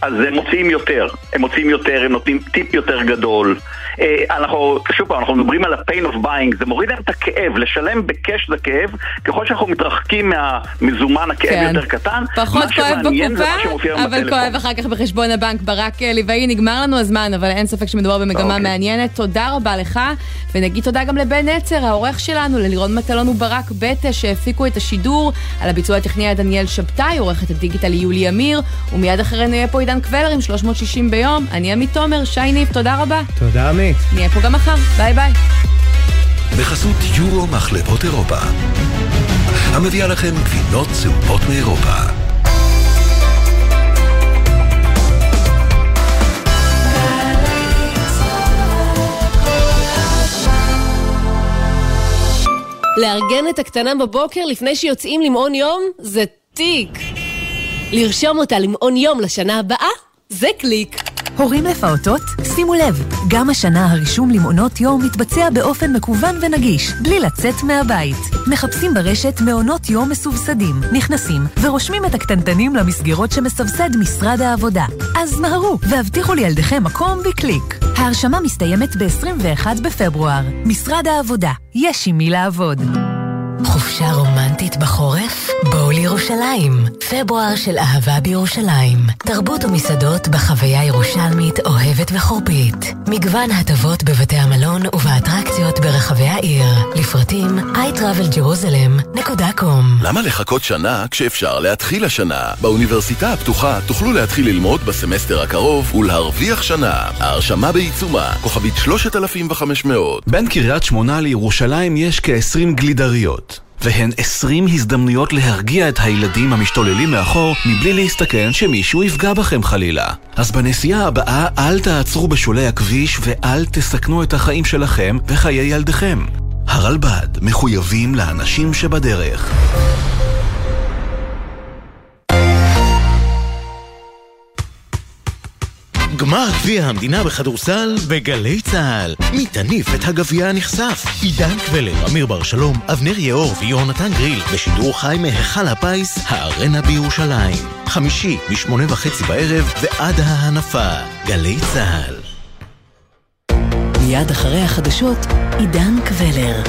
אז הם מוציאים יותר, הם מוציאים יותר, הם נותנים טיפ יותר גדול. אה, אנחנו, שוב פעם, אנחנו מדברים על ה-pain of buying, זה מוריד להם את הכאב, לשלם בקאש זה כאב, ככל שאנחנו מתרחקים מהמזומן הכאב כן. יותר קטן. פחות כואב בקופה, אבל בטלפון. כואב אחר כך בחשבון הבנק. ברק אה, ליבאי, נגמר לנו הזמן, אבל אין ספק שמדובר במגמה אוקיי. מעניינת. תודה רבה לך, ונגיד תודה גם לבן נצר, העורך שלנו, ללירון מטלון וברק בטה, שהפיקו את השידור. על הביצוע הטכני היה דניאל שבתאי, עורכת הדיגיטל יולי אמיר, ומיד אחרינו יהיה פה עידן קבלר עם 360 ביום. אני עמית תומר, שי ניב, תודה רבה. תודה עמית. נהיה פה גם מחר, ביי ביי. בחסות יורו מחלבות אירופה. המביאה לכם גבינות צהובות מאירופה. לארגן את הקטנה בבוקר לפני שיוצאים למעון יום זה תיק. לרשום אותה למעון יום לשנה הבאה זה קליק. הורים לפעוטות? שימו לב, גם השנה הרישום למעונות יום מתבצע באופן מקוון ונגיש, בלי לצאת מהבית. מחפשים ברשת מעונות יום מסובסדים, נכנסים ורושמים את הקטנטנים למסגרות שמסבסד משרד העבודה. אז מהרו והבטיחו לילדיכם מקום בקליק. ההרשמה מסתיימת ב-21 בפברואר. משרד העבודה, יש עם מי לעבוד. חופשה רומנטית בחורף? בואו לירושלים. פברואר של אהבה בירושלים. תרבות ומסעדות בחוויה ירושלמית אוהבת וחורפית. מגוון הטבות בבתי המלון ובאטרקציות ברחבי העיר. לפרטים iTravelJerusalem.com למה לחכות שנה כשאפשר להתחיל השנה? באוניברסיטה הפתוחה תוכלו להתחיל ללמוד בסמסטר הקרוב ולהרוויח שנה. ההרשמה בעיצומה, כוכבית 3500. בין קריית שמונה לירושלים יש כ-20 גלידריות. והן 20 הזדמנויות להרגיע את הילדים המשתוללים מאחור מבלי להסתכן שמישהו יפגע בכם חלילה. אז בנסיעה הבאה אל תעצרו בשולי הכביש ואל תסכנו את החיים שלכם וחיי ילדיכם. הרלב"ד מחויבים לאנשים שבדרך. גמר גביע המדינה בכדורסל בגלי צה"ל. מי תניף את הגביע הנכסף? עידן קבלר, אמיר בר שלום, אבנר יאור ויונתן גריל בשידור חי מהיכל הפיס, הארנה בירושלים. חמישי, משמונה וחצי בערב ועד ההנפה. גלי צה"ל. מיד אחרי החדשות, עידן קבלר.